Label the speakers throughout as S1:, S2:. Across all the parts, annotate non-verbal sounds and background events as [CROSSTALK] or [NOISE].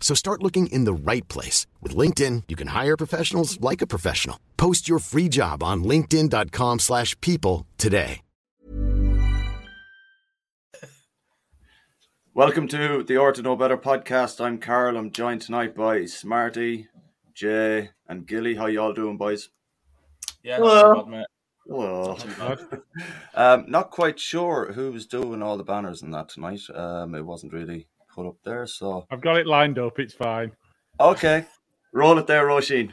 S1: So start looking in the right place. With LinkedIn, you can hire professionals like a professional. Post your free job on linkedin.com slash people today.
S2: Welcome to the Or to Know Better podcast. I'm Carl. I'm joined tonight by Smarty, Jay, and Gilly. How y'all doing, boys?
S3: Yeah, Hello. Bad, mate.
S2: Hello. [LAUGHS] um, not quite sure who was doing all the banners and that tonight. Um, it wasn't really put up there, so
S4: I've got it lined up. It's fine.
S2: Okay, roll it there, Roisin.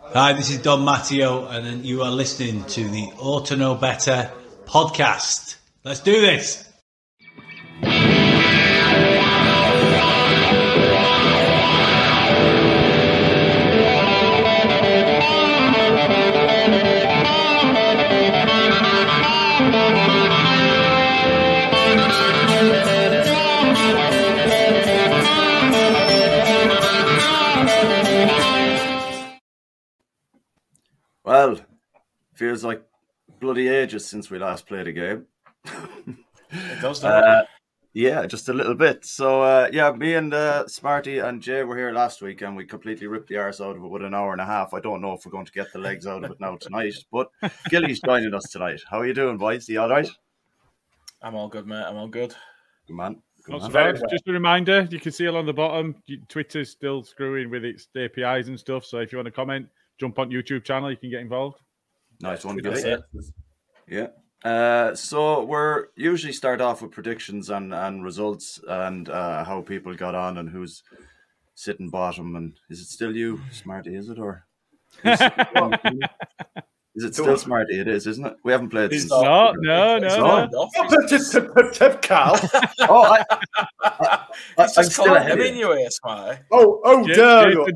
S5: Hi, this is Don Matteo, and you are listening to the Or to Know Better podcast. Let's do this.
S2: Well, feels like bloody ages since we last played a game.
S3: it does, uh,
S2: yeah, just a little bit. So, uh, yeah, me and uh, Smarty and Jay were here last week and we completely ripped the arse out of it with an hour and a half. I don't know if we're going to get the legs out of it now tonight, but Gilly's joining us tonight. How are you doing, boys? Are You all right?
S3: I'm all good, mate. I'm all good.
S2: Good man.
S4: Good Not man. Just a reminder, you can see along the bottom, Twitter's still screwing with its APIs and stuff. So if you want to comment, jump on YouTube channel. You can get involved.
S2: Nice one, Billy. Yeah. Uh, so we're usually start off with predictions and, and results and uh, how people got on and who's sitting bottom and is it still you, Smarty? Is it or? [LAUGHS] [LAUGHS] Is it still Smarty? It is, isn't it? We haven't played
S4: since. No, no, no, no.
S3: Tip Cal. [LAUGHS]
S2: Oh, I, I, I,
S3: I'm still ahead. in you, Smarty.
S6: Oh, oh, dare [LAUGHS] you!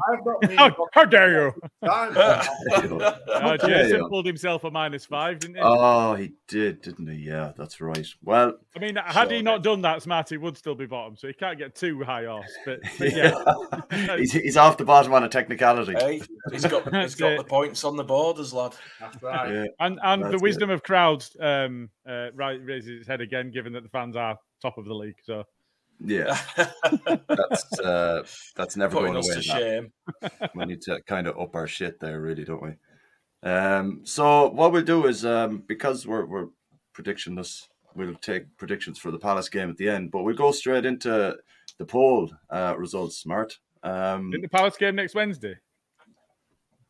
S4: How, how dare you? [LAUGHS] uh, Jason pulled himself a minus five, didn't he?
S2: Oh, he did, didn't he? Yeah, that's right. Well,
S4: I mean, had so, he not done that, Smarty would still be bottom, so he can't get too high off. But, but yeah,
S2: he's, he's off the bottom on a technicality.
S3: Hey, he's got he's got the points on the borders, lad.
S6: That's right. Yeah,
S4: and and the wisdom it. of crowds um, uh, right raises its head again, given that the fans are top of the league. So
S2: yeah, [LAUGHS] that's uh, that's never
S3: Putting
S2: going away.
S3: To shame. [LAUGHS]
S2: we need to kind of up our shit there, really, don't we? Um, so what we'll do is um, because we're we're predictionless, we'll take predictions for the Palace game at the end, but we'll go straight into the poll uh, results. Smart. Um,
S4: In the Palace game next Wednesday.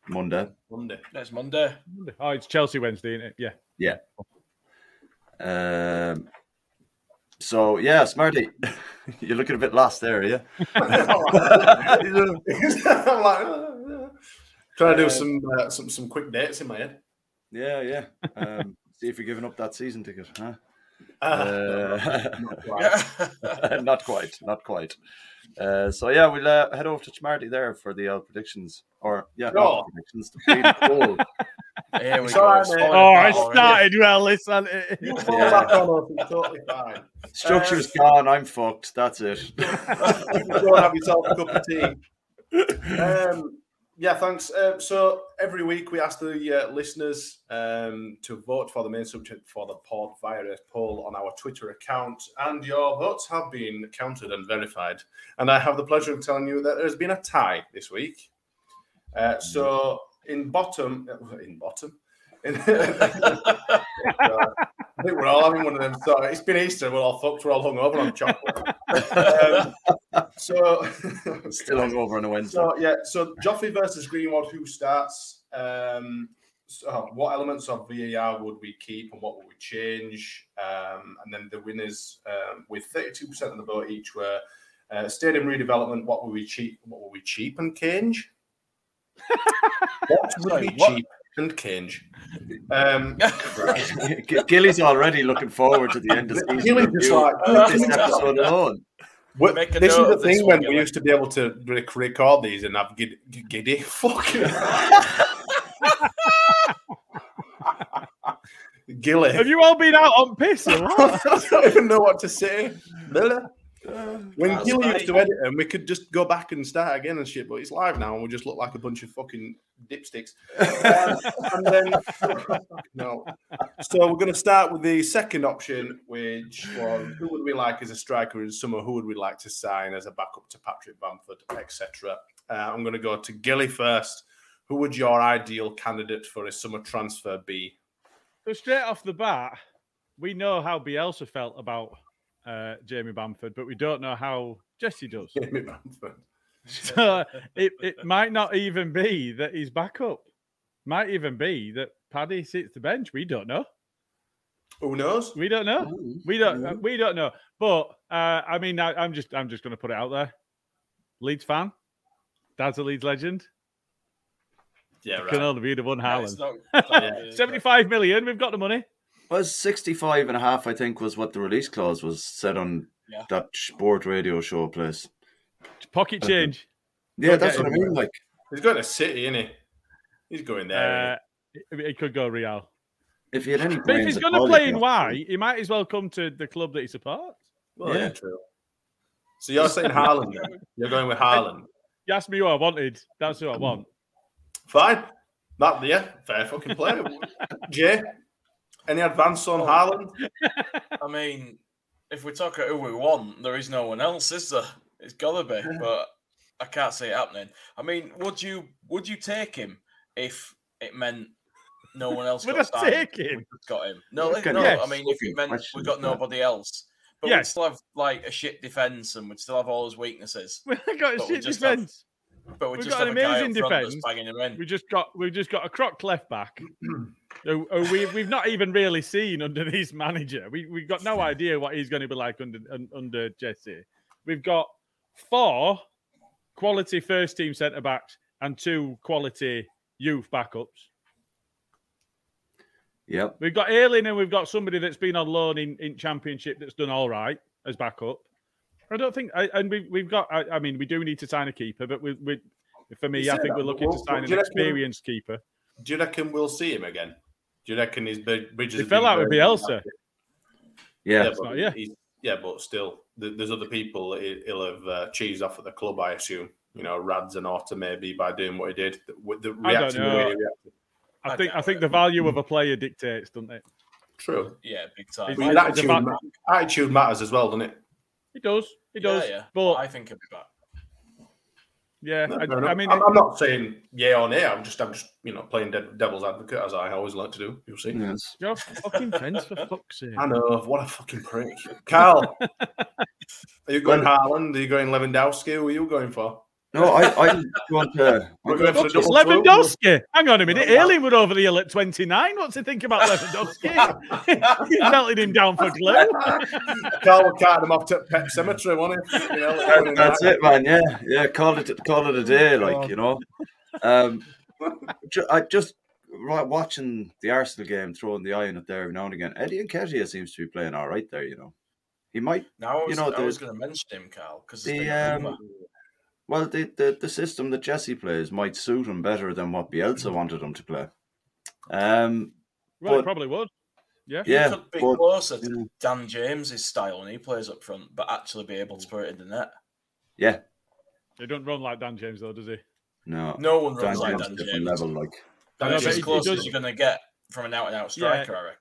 S2: Monday.
S3: Monday. Next Monday.
S4: Monday. Oh, it's Chelsea Wednesday, isn't it? Yeah.
S2: Yeah. Um. So yeah, Smarty, [LAUGHS] you're looking a bit lost there, are you?
S6: I'm like, uh, trying to do some uh, some some quick dates in my head.
S2: Yeah, yeah. Um, [LAUGHS] see if you're giving up that season ticket, huh?
S6: Uh, [LAUGHS]
S2: not quite. [LAUGHS] not quite. Not quite. Uh, so yeah, we'll uh, head over to Smarty there for the uh, predictions, or yeah, not
S6: Oh.
S2: predictions. The. [LAUGHS]
S3: Here we
S6: It's
S3: go.
S6: all right,
S3: It's
S6: mate.
S4: Oh, I
S3: apart already.
S4: started well. Listen,
S6: you fall back on us, it's totally fine.
S2: Structure's gone. I'm fucked. That's it.
S6: you can go and have yourself a cup of tea. Um, Yeah, thanks. Uh, so every week we ask the uh, listeners um, to vote for the main subject for the pod via a poll on our Twitter account, and your votes have been counted and verified. And I have the pleasure of telling you that there's been a tie this week. Uh, so in bottom, in bottom, in, [LAUGHS] [LAUGHS] I think we're all having one of them. So it's been Easter. We're all fucked. We're all hung over on chocolate. um, so [LAUGHS]
S2: Still hungover on a Wednesday.
S6: so yeah, so Joffrey versus Greenwood, who starts? Um, so what elements of VAR would we keep and what would we change? Um, and then the winners um, with 32% of the vote each were uh, stadium redevelopment. What would we cheap? What would we cheap and change? [LAUGHS] what would
S3: Sorry,
S6: we
S3: what?
S6: cheap and change? [LAUGHS] Um,
S2: G- Gilly's already looking forward to the end of season.
S6: Gilly's just like,
S2: this episode alone.
S6: What, this is the thing when we
S3: Gilly.
S6: used to be able to rec- record these and have giddy. giddy [LAUGHS] fucking [LAUGHS] Gilly.
S4: Have you all been out on piss?
S6: I don't even know what to say. Miller. [SIGHS] When
S3: That's
S6: Gilly used to edit them, we could just go back and start again and shit. But it's live now, and we just look like a bunch of fucking dipsticks. [LAUGHS] Um, and then, [LAUGHS] no. So we're going to start with the second option, which was who would we like as a striker in summer? Who would we like to sign as a backup to Patrick Bamford, etc. Uh, I'm going to go to Gilly first. Who would your ideal candidate for a summer transfer be?
S4: So straight off the bat, we know how Bielsa felt about uh, Jamie Bamford, but we don't know how Jesse does. [LAUGHS]
S6: Jamie Bamford.
S4: So it, it might not even be that he's back up. Might even be that Paddy sits the bench. We don't know.
S6: Who knows?
S4: We don't know. We don't. uh, We don't know. But uh, I mean, I, I'm just. I'm just going to put it out there. Leeds fan. Dad's a Leeds legend.
S6: Yeah,
S4: Can
S6: right.
S4: only be the one
S3: No, it's
S4: Haaland.
S3: not- [LAUGHS] not-
S4: Seventy-five million. We've got the money.
S2: Was 65 and a half, I think, was what the release clause was said on
S3: Yeah.
S2: that sport radio show place.
S4: Pocket change.
S2: Yeah,
S4: Don't
S2: that's what I
S4: him.
S2: mean. Like,
S6: He's going to City, isn't he? He's going there.
S4: Uh, it, it could go Real.
S2: if you had any
S4: But if he's going to play in
S2: be
S4: Y, he might as well come to the club that he supports.
S6: well, yeah.
S2: yeah.
S6: true. So you're saying Haaland? then? You're going with Haaland? [LAUGHS]
S4: You asked me who I wanted. That's who I want.
S6: Fine. That, yeah, fair fucking play. [LAUGHS] Jay, any advance on Haaland? [LAUGHS]
S3: I mean, if we talk talking who we want, there is no one else, is there? It's gotta be, but I can't see it happening. I mean, would you would you take him if it meant no one else [LAUGHS]
S4: Would
S3: got
S4: I
S3: signed?
S4: take him?
S3: We just got him. No,
S2: Yeah,
S3: like,
S2: can-
S3: no.
S4: yes.
S3: I mean, if it meant we
S2: Question,
S3: got nobody else, but
S4: Yes.
S3: we'd still have like a shit defense, and we'd still have all his weaknesses. [LAUGHS]
S4: We got a
S3: But we
S4: shit
S3: just have-
S4: defense.
S3: But we
S4: We've
S3: just
S4: got
S3: have
S4: an amazing
S3: up front that's
S4: defence.
S3: banging him.
S4: We just got we've just got a crocked left back. [CLEARS THROAT] who, who we we've not even really seen under this manager. We we've got no idea what he's going to be like under under Jesse. We've got four quality first team centre backs and two quality youth backups.
S2: Yep.
S4: We've got Ayling and we've got somebody that's been on loan in, in Championship that's done all right as backup. I don't think, I, and we, we've got. I, I mean, we do need to sign a keeper, but we, we for me, I think
S6: that,
S4: we're looking
S6: but
S4: to sign
S6: what
S4: an
S6: reckon-
S4: experienced keeper.
S6: Do you reckon we'll see him again? Do you reckon his brid- bridges?
S4: He fell out with
S6: burned?
S4: Bielsa.
S2: Yeah.
S6: Yeah,
S4: not-
S6: but
S4: yeah.
S6: he's- yeah, but still, there's other people that he- he'll have uh, cheesed off at the club, I assume. You know, Rads and Orta maybe by doing what he did. The, with the
S4: I don't
S6: reaction the way
S4: know.
S6: he reacted.
S4: I
S3: I
S4: think I
S3: doubt
S4: think
S3: it.
S4: the value of a player dictates, doesn't it?
S6: True.
S3: Yeah, big time.
S4: It's
S6: But attitude,
S4: about-
S6: attitude matters as well, doesn't it?
S4: It does. It
S3: Yeah,
S4: does.
S3: yeah.
S4: But
S3: I think he'll be back.
S4: Yeah,
S6: No,
S4: I,
S6: fair
S4: I
S6: enough.
S4: mean,
S6: I'm, I'm not saying yeah or nay. I'm just, I'm just, you know, playing de- devil's advocate as I always like to do. You'll see.
S2: Yes.
S4: you're fucking fence for fuck's sake.
S6: I know. What a fucking prick, Carl. [LAUGHS] are you going Haaland? Are you going Lewandowski? Who are you going for?
S2: No, I, I'm going to. [LAUGHS]
S6: We're going for
S4: It's
S6: double.
S4: Lewandowski. Hang on a minute.
S6: Well,
S4: Ayling would over the hill at 29. What's he think about Lewandowski? he [LAUGHS] melted him down for glue.
S6: Carl will cart him off to Pet Cemetery, won't he? You know,
S2: That- that's it, man. Yeah, yeah. Call it, call it a day. Like you know, um, I just wa- watching the Arsenal game, throwing the iron on it there every now and again. Eddie and Nketiah seems to be playing all right there. You know, he might.
S3: Now I
S2: You know,
S3: I was going to mention him, Carl, because
S2: The um, well, the, the the system that Jesse plays might suit him better than what Bielsa wanted him to play. Um,
S4: Well, he
S2: But-
S4: probably would. Yeah.
S3: he
S2: yeah,
S3: could be
S2: but,
S3: closer to
S2: you know.
S3: Dan James's style when he plays up front, but actually be able to put it in the net.
S2: yeah,
S4: He don't run like Dan James, though, does he?
S2: No,
S3: No one
S2: Dan
S3: runs like
S2: James
S3: Dan James.
S2: level. Like
S6: Dan
S3: That's
S4: but
S3: as
S4: he- he
S3: close
S4: does-
S3: as you're going to get from an out and out striker, I reckon.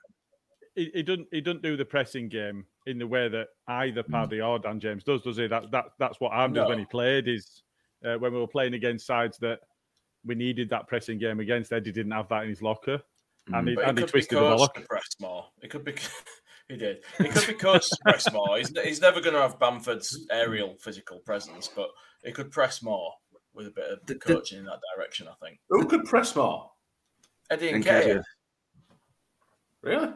S4: he, he doesn't he doesn't do the pressing game in the way that either Paddy or Dan James does, does he? That that that's what Arm does when he played. Is uh, when we were playing against sides that we needed that pressing game against. Eddie didn't have that in his locker, and he,
S3: But
S4: and
S3: he
S4: he
S3: could be
S4: twisted the ball.
S3: coached to press more. It could be. [LAUGHS] He did. He could be coached to press more. He's, he's never going to have Bamford's aerial physical presence, but he could press more with a bit of
S2: The- the-
S3: coaching in that direction. I think.
S6: Who could press more?
S3: Eddie and
S2: And
S3: Kay.
S6: Really?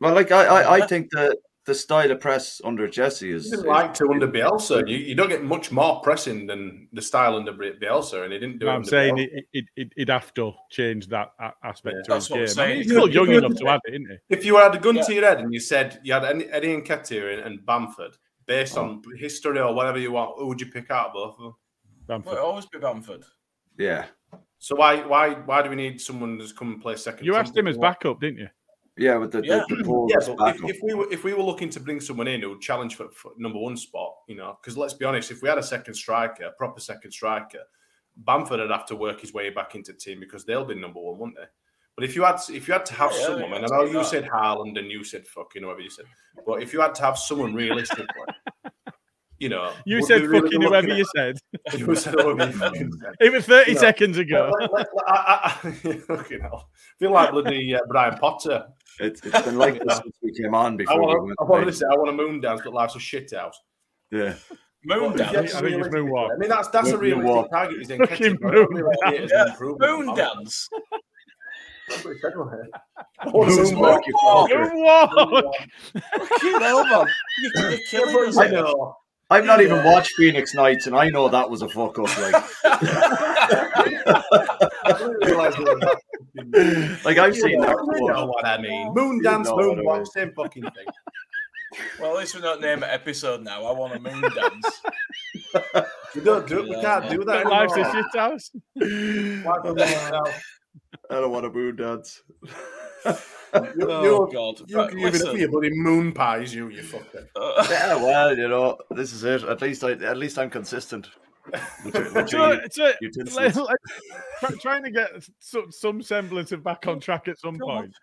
S2: Well, like I, I, I think the the style of press under Jesse is,
S6: He didn't
S2: is-
S6: like to under Bielsa. You, you don't get much more pressing than the style under Bielsa, and he didn't do it.
S4: I'm
S6: under
S4: saying
S6: Bielsa.
S4: he, he, he'd- he'd have to change that aspect
S6: Yeah.
S4: to
S3: That's
S4: his
S3: what I'm
S4: game. I mean, he's still young enough to have it, isn't he?
S6: If you had a gun
S3: Yeah.
S6: to your head and you said you had Eddie Eddie Nketiah and, and Bamford, based on oh. history or whatever you want, who would you pick out of both of them?
S4: Bamford.
S3: Well, always be Bamford.
S2: yeah,
S6: So why why why do we need someone to come and play second?
S4: You asked him as backup, didn't you?
S2: Yeah, with the,
S3: Yeah.
S2: the, the Poles
S6: Yeah, but if, if we were if we were looking to bring someone in who would challenge for, for number one spot, you know, because let's be honest, if we had a second striker, a proper second striker, Bamford would have to work his way back into the team because they'll be number one, wouldn't they? But if you had if you had to have
S3: Yeah,
S6: someone,
S3: yeah,
S6: and I know you
S3: that.
S6: said Haaland and you said fucking whoever you said, but if you had to have someone realistically, [LAUGHS] you know,
S4: You said
S6: really
S4: fucking whoever you said.
S6: at- you said whoever you said.
S4: It was [LAUGHS] 30
S6: No.
S4: seconds ago.
S6: I, I, I, [LAUGHS] fucking hell. Feel like bloody uh, Brian Potter.
S2: It's, it's been like this [LAUGHS] since we came on
S6: I
S2: before. we
S6: want,
S2: went
S6: I want to say I want a moon dance, but life's a shit house.
S2: Yeah,
S3: Moon
S6: But
S3: dance.
S6: had
S4: I
S6: to
S4: think it's
S6: realistically-
S4: moonwalk.
S6: I mean, that's that's a
S2: Moon-
S6: realistic
S2: moonwalk.
S6: target. He's in
S4: Fucking
S6: Ketchup, but I
S4: moon.
S6: don't really rate it as
S3: Yeah,
S6: an improvement.
S3: Moon
S6: I'm-
S3: dance.
S6: That's what he said on here. What's his
S2: Moonwalk,
S6: name?
S2: you fucker.
S4: Moonwalk!
S3: Fucking hell, man. You- You're
S6: Yeah,
S3: killing
S6: but
S3: us.
S6: I
S3: here.
S6: know.
S2: I've not even watched Phoenix Nights, and I know that was a fuck up. Like,
S6: I didn't realise it was that fucking-
S2: like I've
S6: You
S2: seen
S6: know,
S2: that.
S6: you
S2: before.
S6: know what I mean. Moon
S2: You
S6: dance,
S2: know what I
S6: same fucking thing. [LAUGHS]
S3: Well, at least we don't name an episode now. I want a moon dance. [LAUGHS]
S6: We don't do it. We can't do that.
S4: Life's a
S6: anymore.
S4: shit house.
S6: Why would we now?
S2: I don't want a moon dance.
S6: You,
S3: Oh,
S6: you,
S3: God.
S6: you
S3: Right,
S6: can give it
S3: listen.
S6: your bloody moon pies, you, you fucker.
S3: Uh, [LAUGHS]
S2: yeah, well, you know, this is it. At least I, at least I'm consistent. With your- with [LAUGHS]
S4: So,
S2: your
S4: so,
S2: utensils.
S4: like, like, [LAUGHS] try- trying to get some, some semblance of back on track at some point.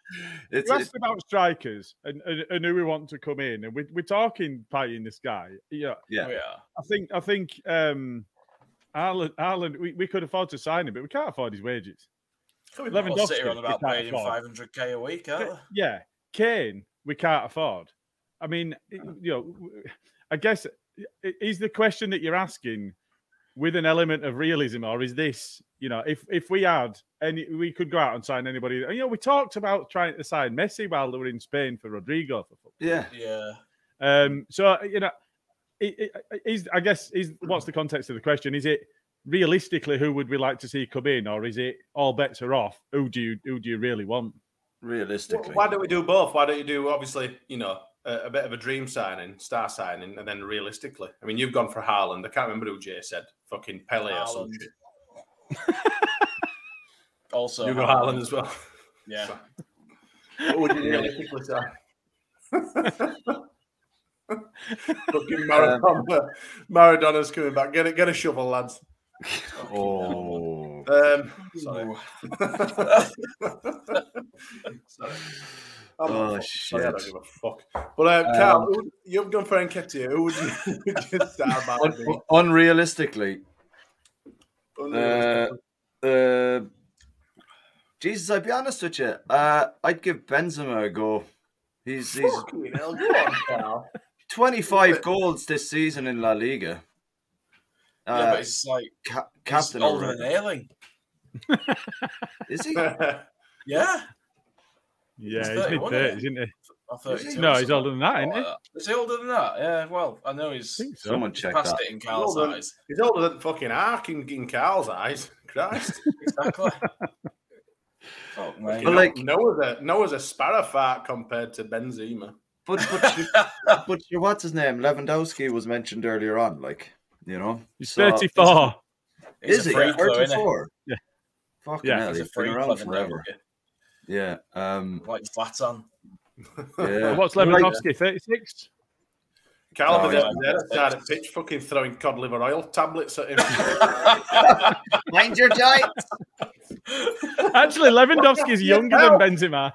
S2: It's,
S4: You
S2: it,
S4: asked about strikers and, and, and who we want to come in, and we, we're talking pie in the sky. Yeah,
S2: yeah.
S3: yeah.
S4: I think I think um, Ireland, Ireland we, we could afford to sign him, but we can't afford his wages.
S3: I'll sit here on about paying him 500k a week, aren't
S4: Yeah, Kane, we can't afford. I mean, you know, I guess is the question that you're asking with an element of realism, or is this, you know, if if we had any, we could go out and sign anybody. You know, we talked about trying to sign Messi while they were in Spain for Rodrigo. For football.
S2: Yeah.
S3: Yeah.
S4: Um, so you know, it, it, is I guess is what's the context of the question? Is it realistically who would we like to see come in, or is it all bets are off? Who do you who do you really want?
S2: Realistically.
S6: Why don't we do both? Why don't you do obviously, you know, a, a bit of a dream signing, star signing, and then realistically? I mean, you've gone for Haaland. I can't remember who Jay said. Fucking Pele or something. [LAUGHS]
S3: Also,
S6: You go Haaland as well.
S3: Yeah.
S6: What would you realistically sign? [LAUGHS] Fucking Maradona. Um, Maradona's coming back. Get it. Get a shovel, lads.
S2: Oh.
S6: Um, sorry. [LAUGHS] sorry. I'm
S2: Oh,
S6: not fucked. Sorry, I don't
S2: shit.
S6: give a fuck. But uh, Carl,
S2: Um,
S6: who, you've gone for Nketiah. Who would you, [LAUGHS] who would you [LAUGHS] start back
S2: Un-
S6: with?
S2: unrealistically, uh, uh, Jesus, I'd be honest with you. Uh, I'd give Benzema a go. He's he's
S6: hell, go on,
S2: 25 goals this season in La Liga.
S3: Yeah,
S2: Uh,
S3: but it's like
S2: ca-
S3: he's older than Ayling.
S2: Is he? [LAUGHS]
S3: Yeah.
S4: Yeah,
S3: He's
S4: he's
S3: 31,
S4: mid thirties,
S3: isn't
S4: isn't he?
S3: Or
S2: Is he?
S3: 32,
S4: No, he's older than that, isn't
S3: like
S4: he?
S3: that. Is he older than that? Yeah, well, I know he's
S4: I so.
S2: Someone check
S3: past
S2: that.
S3: it in Carl's
S6: Older-
S3: eyes.
S6: He's older than fucking Ark in, in Carl's eyes. [LAUGHS] Christ.
S3: Exactly. [LAUGHS] Fuck, mate.
S2: But like-
S6: Noah's a, Noah's a sparrow fart compared to Benzema.
S2: But but but what's his name? Lewandowski was mentioned earlier on. Like you know,
S4: He's
S2: So-
S4: thirty-four.
S3: He's
S2: Is
S3: a
S2: he
S3: freak, though, isn't he?
S2: 34?
S4: Yeah.
S2: Fucking
S4: Yeah.
S2: hell,
S3: He's a
S2: he's been around forever. Yeah. Um.
S3: Like Zlatan.
S2: Yeah. [LAUGHS]
S4: What's
S2: Like-
S4: Lewandowski? Thirty-six.
S6: Carl
S2: Oh, yeah.
S6: there outside at pitch, fucking throwing cod liver oil tablets at him. [LAUGHS]
S2: Mind your giant. [LAUGHS]
S4: Actually, Lewandowski's younger than Benzema.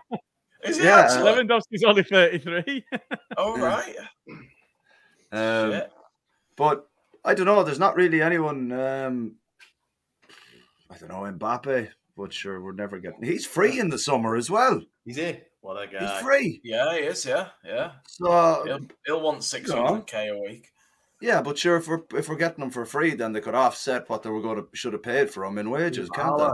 S3: Is it
S2: Yeah.
S3: actually?
S4: Lewandowski's only 33.
S3: All right.
S2: Um,
S3: Shit.
S2: but I don't know. There's not really anyone. Um, I don't know Mbappe, but sure, we're never getting. He's free in the summer as well.
S6: He's here. What a guy!
S2: He's free.
S3: Yeah, he is. Yeah, yeah.
S2: So
S3: He'll, he'll want six hundred k a week.
S2: yeah, but sure, if we're if we're getting them for free, then they could offset what they were going to should have paid for them in wages, can't they?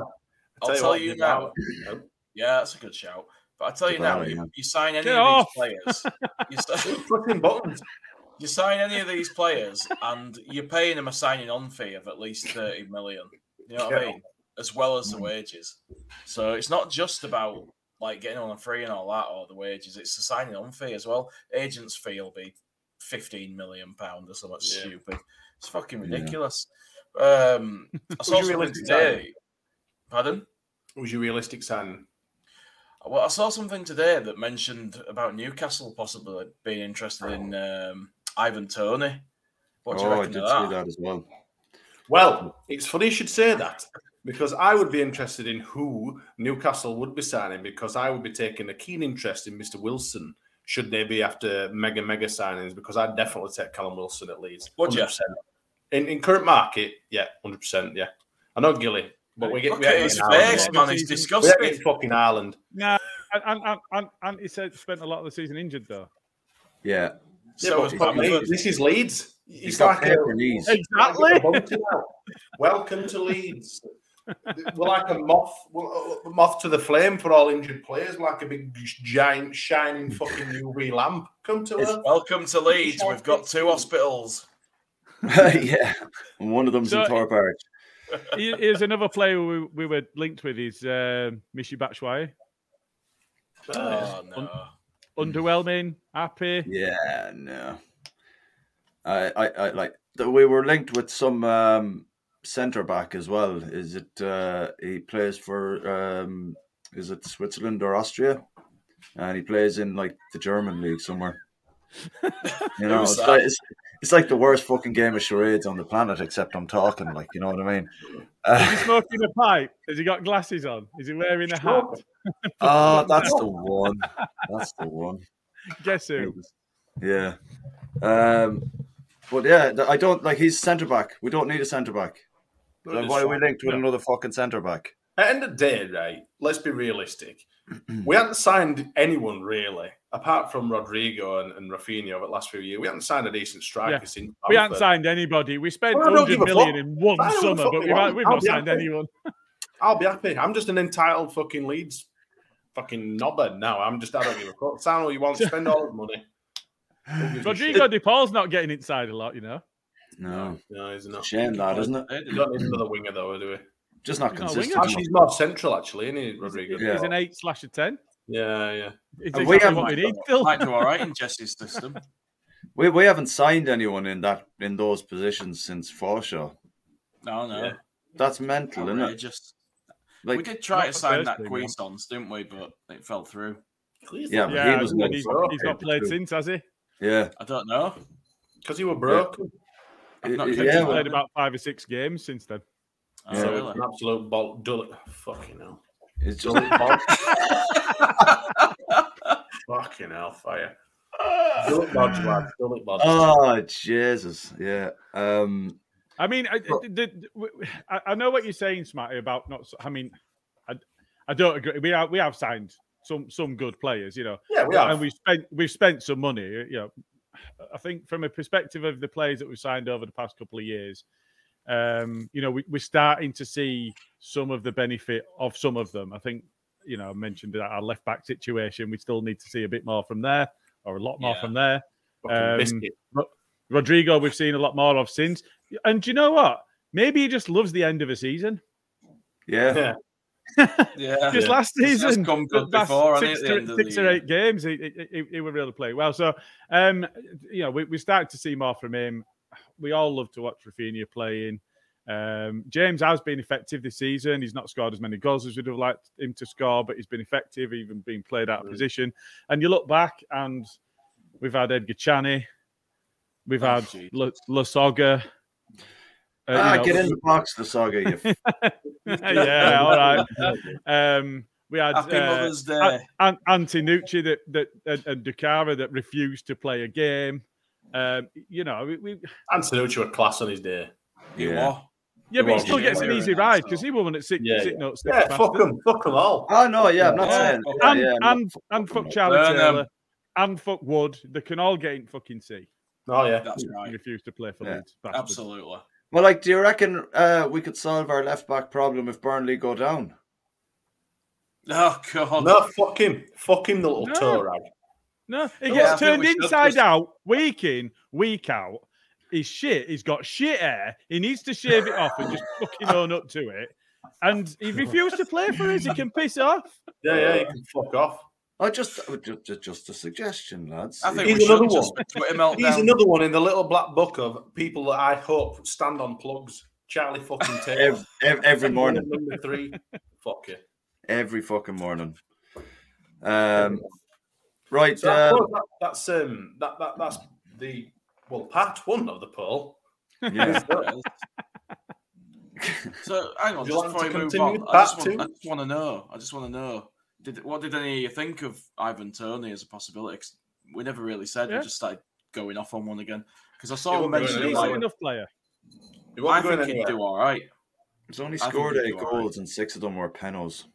S3: I'll tell you now.
S6: Dybala.
S3: Yeah, that's a good shout. But I tell you now, you, you sign any
S4: Get
S3: of
S4: off.
S3: these players, [LAUGHS] you, si-
S6: Fucking buttons.
S3: You sign any of these players, and you're paying them a signing on fee of at least thirty million. You know what I mean? As well as the wages. So it's not just about like getting on a free and all that, or the wages. It's the signing on fee as well. Agents' fee will be fifteen million pound or something
S6: Yeah.
S3: stupid. It's fucking
S2: Yeah.
S3: ridiculous. Um, I saw something today. Pardon?
S6: Was your realistic sign?
S3: Well, I saw something today that mentioned about Newcastle possibly being interested in um, Ivan Toney. What do you
S2: oh, I
S3: reckon
S2: did
S3: of
S2: see
S3: that?
S2: that as well.
S6: Well, it's funny you should say that because I would be interested in who Newcastle would be signing because I would be taking a keen interest in Mr. Wilson should they be after mega mega signings because I'd definitely take Callum Wilson at least.
S3: Would ya?
S6: 100%. In, in current market, yeah, hundred percent, yeah. I know Gilly, but we get
S3: Look
S6: we
S3: at his face,
S6: yet.
S3: man. He's
S6: We ain't
S3: disgusting.
S6: getting fucking Ireland.
S4: No, and, and, and, and he said spent a lot of the season injured, though.
S2: Yeah,
S6: Yeah,
S3: So
S6: but
S3: is
S6: fuck this is Leeds.
S2: he's
S6: He's
S2: got
S6: like a,
S2: paper knees.
S4: Exactly.
S6: Welcome to Leeds. [LAUGHS] We're like a moth, we're a moth to the flame for all injured players, we're like a big giant shining fucking UV lamp. Come to us.
S3: Welcome to Leeds. We've got two hospitals. [LAUGHS]
S2: yeah, and one of them's
S4: So-
S2: in Thorpe Arch.
S4: Here's another player we, we were linked with is um Michy Batshuayi.
S3: Oh, no.
S4: Underwhelming, happy.
S2: Yeah, no. I, I, I like the, we were linked with some um, centre back as well. Is it uh, he plays for um, is it Switzerland or Austria? And he plays in like the German league somewhere. [LAUGHS] You know, it's like, it's, it's like the worst fucking game of charades on the planet, except I'm talking. Like, you know what I mean? [LAUGHS]
S4: Is he
S2: Uh,
S4: smoking a pipe? Has he got glasses on? Is he wearing a hat?
S2: oh, that's the one. That's the one.
S4: Guess who?
S2: Yeah. Um, but yeah, I don't like he's centre back. We don't need a centre back. Like, why are we linked with another fucking centre back?
S6: At the end of the day, right, let's be realistic. [CLEARS THROAT] we haven't signed anyone really, apart from Rodrigo and, and Rafinha over the last few years. We haven't signed a decent striker
S4: Yeah.
S6: since.
S4: We haven't signed anybody. We spent
S6: Well, I don't
S4: 100
S6: give a
S4: million
S6: fuck.
S4: in one summer, but we've,
S6: not,
S4: we've not signed
S6: happy.
S4: anyone.
S6: I'll be happy. I'm just an entitled fucking Leeds fucking knobber now. I'm just, I don't give a fuck. Sign all you want, to [LAUGHS] spend all the money. Who gives a
S4: Rodrigo De Paul's not getting inside a lot, you know.
S2: No.
S6: No, he's not.
S2: shame that, isn't it?
S6: We don't need another winger though, do we?
S2: Just not
S4: He's not
S2: consistent.
S4: winger.
S6: Actually, he's more central, actually, isn't he, Rodrigo?
S2: Yeah.
S4: He's an 8 slash a 10.
S6: Yeah, yeah. [LAUGHS]
S4: It's
S2: And we haven't-
S4: what we need still.
S3: Might do all right in [LAUGHS] Jesse's system.
S2: We we haven't signed anyone in that in those positions since Forshaw.
S3: No, no.
S6: Yeah.
S2: That's mental, isn't it?
S3: Outrageous.
S2: Like,
S3: we did try to sign that
S4: thing,
S3: Queensons, didn't we? But it fell through.
S2: yeah, but
S4: Yeah,
S2: he was
S4: and he's, he's not played since, has he?
S2: Yeah,
S3: I don't know.
S6: Because he were broken.
S3: I've not
S2: Yeah,
S3: kept
S4: He's
S2: well-
S4: played about five or six games since then.
S3: Oh,
S2: Yeah.
S3: really?
S6: An absolute ball. Dull. Fucking hell.
S2: It's just [LAUGHS]
S6: Fucking hellfire. Dull it, Bodge, lad. Dull it, Bodge.
S2: oh Jesus, yeah. Um,
S4: I mean, I,
S2: Well-
S4: the, the- w- I, I know what you're saying, Smarty, about not. I mean, I, I don't agree. We have we have signed some some good players, you know,
S6: yeah, we are.
S4: and we've spent we've spent some money. You know, I think from a perspective of the players that we've signed over the past couple of years, um, you know, we, we're starting to see some of the benefit of some of them. I think, you know, I mentioned that our left back situation. We still need to see a bit more from there, or a lot more
S3: Yeah.
S4: from there. Um. Rodrigo, we've seen a lot more of since. And do you know what? Maybe he just loves the end of a season.
S2: yeah,
S6: Yeah. [LAUGHS]
S3: Yeah.
S4: Just last
S3: This has
S4: season,
S3: come good
S4: last
S3: before,
S4: six,
S3: it, at the
S4: to- six or eight games, he, he, he, he would really play well. So, um, you know, we, we started to see more from him. We all love to watch Rafinha playing. Um, James has been effective this season. He's not scored as many goals as we'd have liked him to score, but he's been effective, even being played out of
S6: Mm.
S4: position. And you look back, and we've had Edgar Chani. We've
S3: Oh,
S4: had. La, Lasogga. Uh,
S2: ah,
S4: know-
S2: get in the box. You [LAUGHS] [LAUGHS]
S4: yeah, all right. [LAUGHS] Um, we had
S3: Happy
S4: uh,
S3: Mother's Day.
S4: An- An- that that and, and Doukara that refused to play a game. Um, you know, we, we
S6: Antonucci were class on his day.
S3: You
S2: yeah.
S3: are.
S4: yeah, but he still gets an easy
S3: yeah,
S4: ride
S3: so-
S4: because he won at six,
S6: Yeah,
S4: sitting
S6: yeah.
S4: up six
S6: Yeah, fuck them, fuck them all.
S2: Oh no, yeah, I'm not
S3: Yeah.
S2: saying.
S3: And-
S2: Yeah,
S4: and
S2: I'm not
S4: and and fuck Charlie
S3: Burn 'em.
S4: Taylor and fuck Wood. They can all get in fucking C.
S6: Oh yeah,
S3: That's
S4: and
S3: right.
S4: refuse to play for
S2: Yeah.
S4: Leeds.
S3: Absolutely.
S2: Well, like, do you reckon uh, we could solve our left back problem if Burnley go down?
S3: Oh god.
S6: no, fuck him, fuck him, the little
S4: No.
S6: toe rag.
S4: No, he
S6: No,
S4: gets
S3: I
S4: turned inside
S3: just-
S4: out week in, week out. He's shit. He's got shit hair. He needs to shave it off and just fucking own up to it. And he [LAUGHS] refused to play for us. He can piss off.
S6: Yeah, yeah, you can fuck off.
S2: I just, just, just a suggestion, lads.
S3: I think
S6: He's
S3: we
S6: another one.
S3: Twitter.
S6: He's another one in the little black book of people that I hope stand on plugs. Charlie fucking Taylor.
S2: every, every morning,
S6: Number three. Fuck you.
S2: every fucking morning. Um, right.
S6: So I
S2: Uh,
S6: that, that's um that, that that's the well part one of the poll.
S2: yeah. [LAUGHS]
S3: So hang on, just before
S6: to
S3: we move on, I just, want. I just want to know. I just want to know. Did what did any of you think of Ivan Toney as a possibility? 'Cause we never really said.
S4: Yeah.
S3: We just started going off on one again because I saw him
S6: won't
S4: He's a
S6: going
S3: it. Like,
S4: enough player.
S6: He
S3: I
S6: be going
S3: think he'd do all right.
S2: He's only scored eight
S3: do all right.
S2: goals and six of them were penos.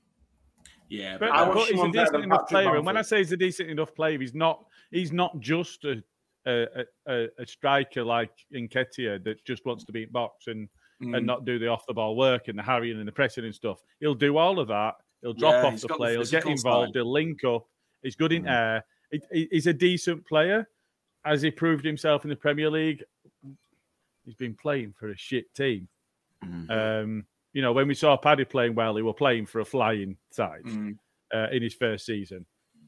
S3: Yeah,
S4: But,
S3: but,
S6: I
S4: but he's a
S6: him on better
S4: decent enough
S6: Patrick
S4: player. And when I say he's a decent enough player, he's not he's not just a a, a, a striker like Nketiah that just wants to beat box and,
S3: mm,
S4: and not do the off the ball work and the harrying and the pressing and stuff. He'll do all of that. He'll drop
S3: Yeah,
S4: off the
S3: got the
S4: play. He'll get involved.
S3: side.
S4: He'll link up. He's good in
S2: Mhm.
S4: air. He- he- he's a decent player. As he proved himself in the Premier League? He's been playing for a shit team.
S2: Mhm.
S4: Um, you know, when we saw Paddy playing well, he were playing for a flying side
S3: mm,
S4: uh, in his first season.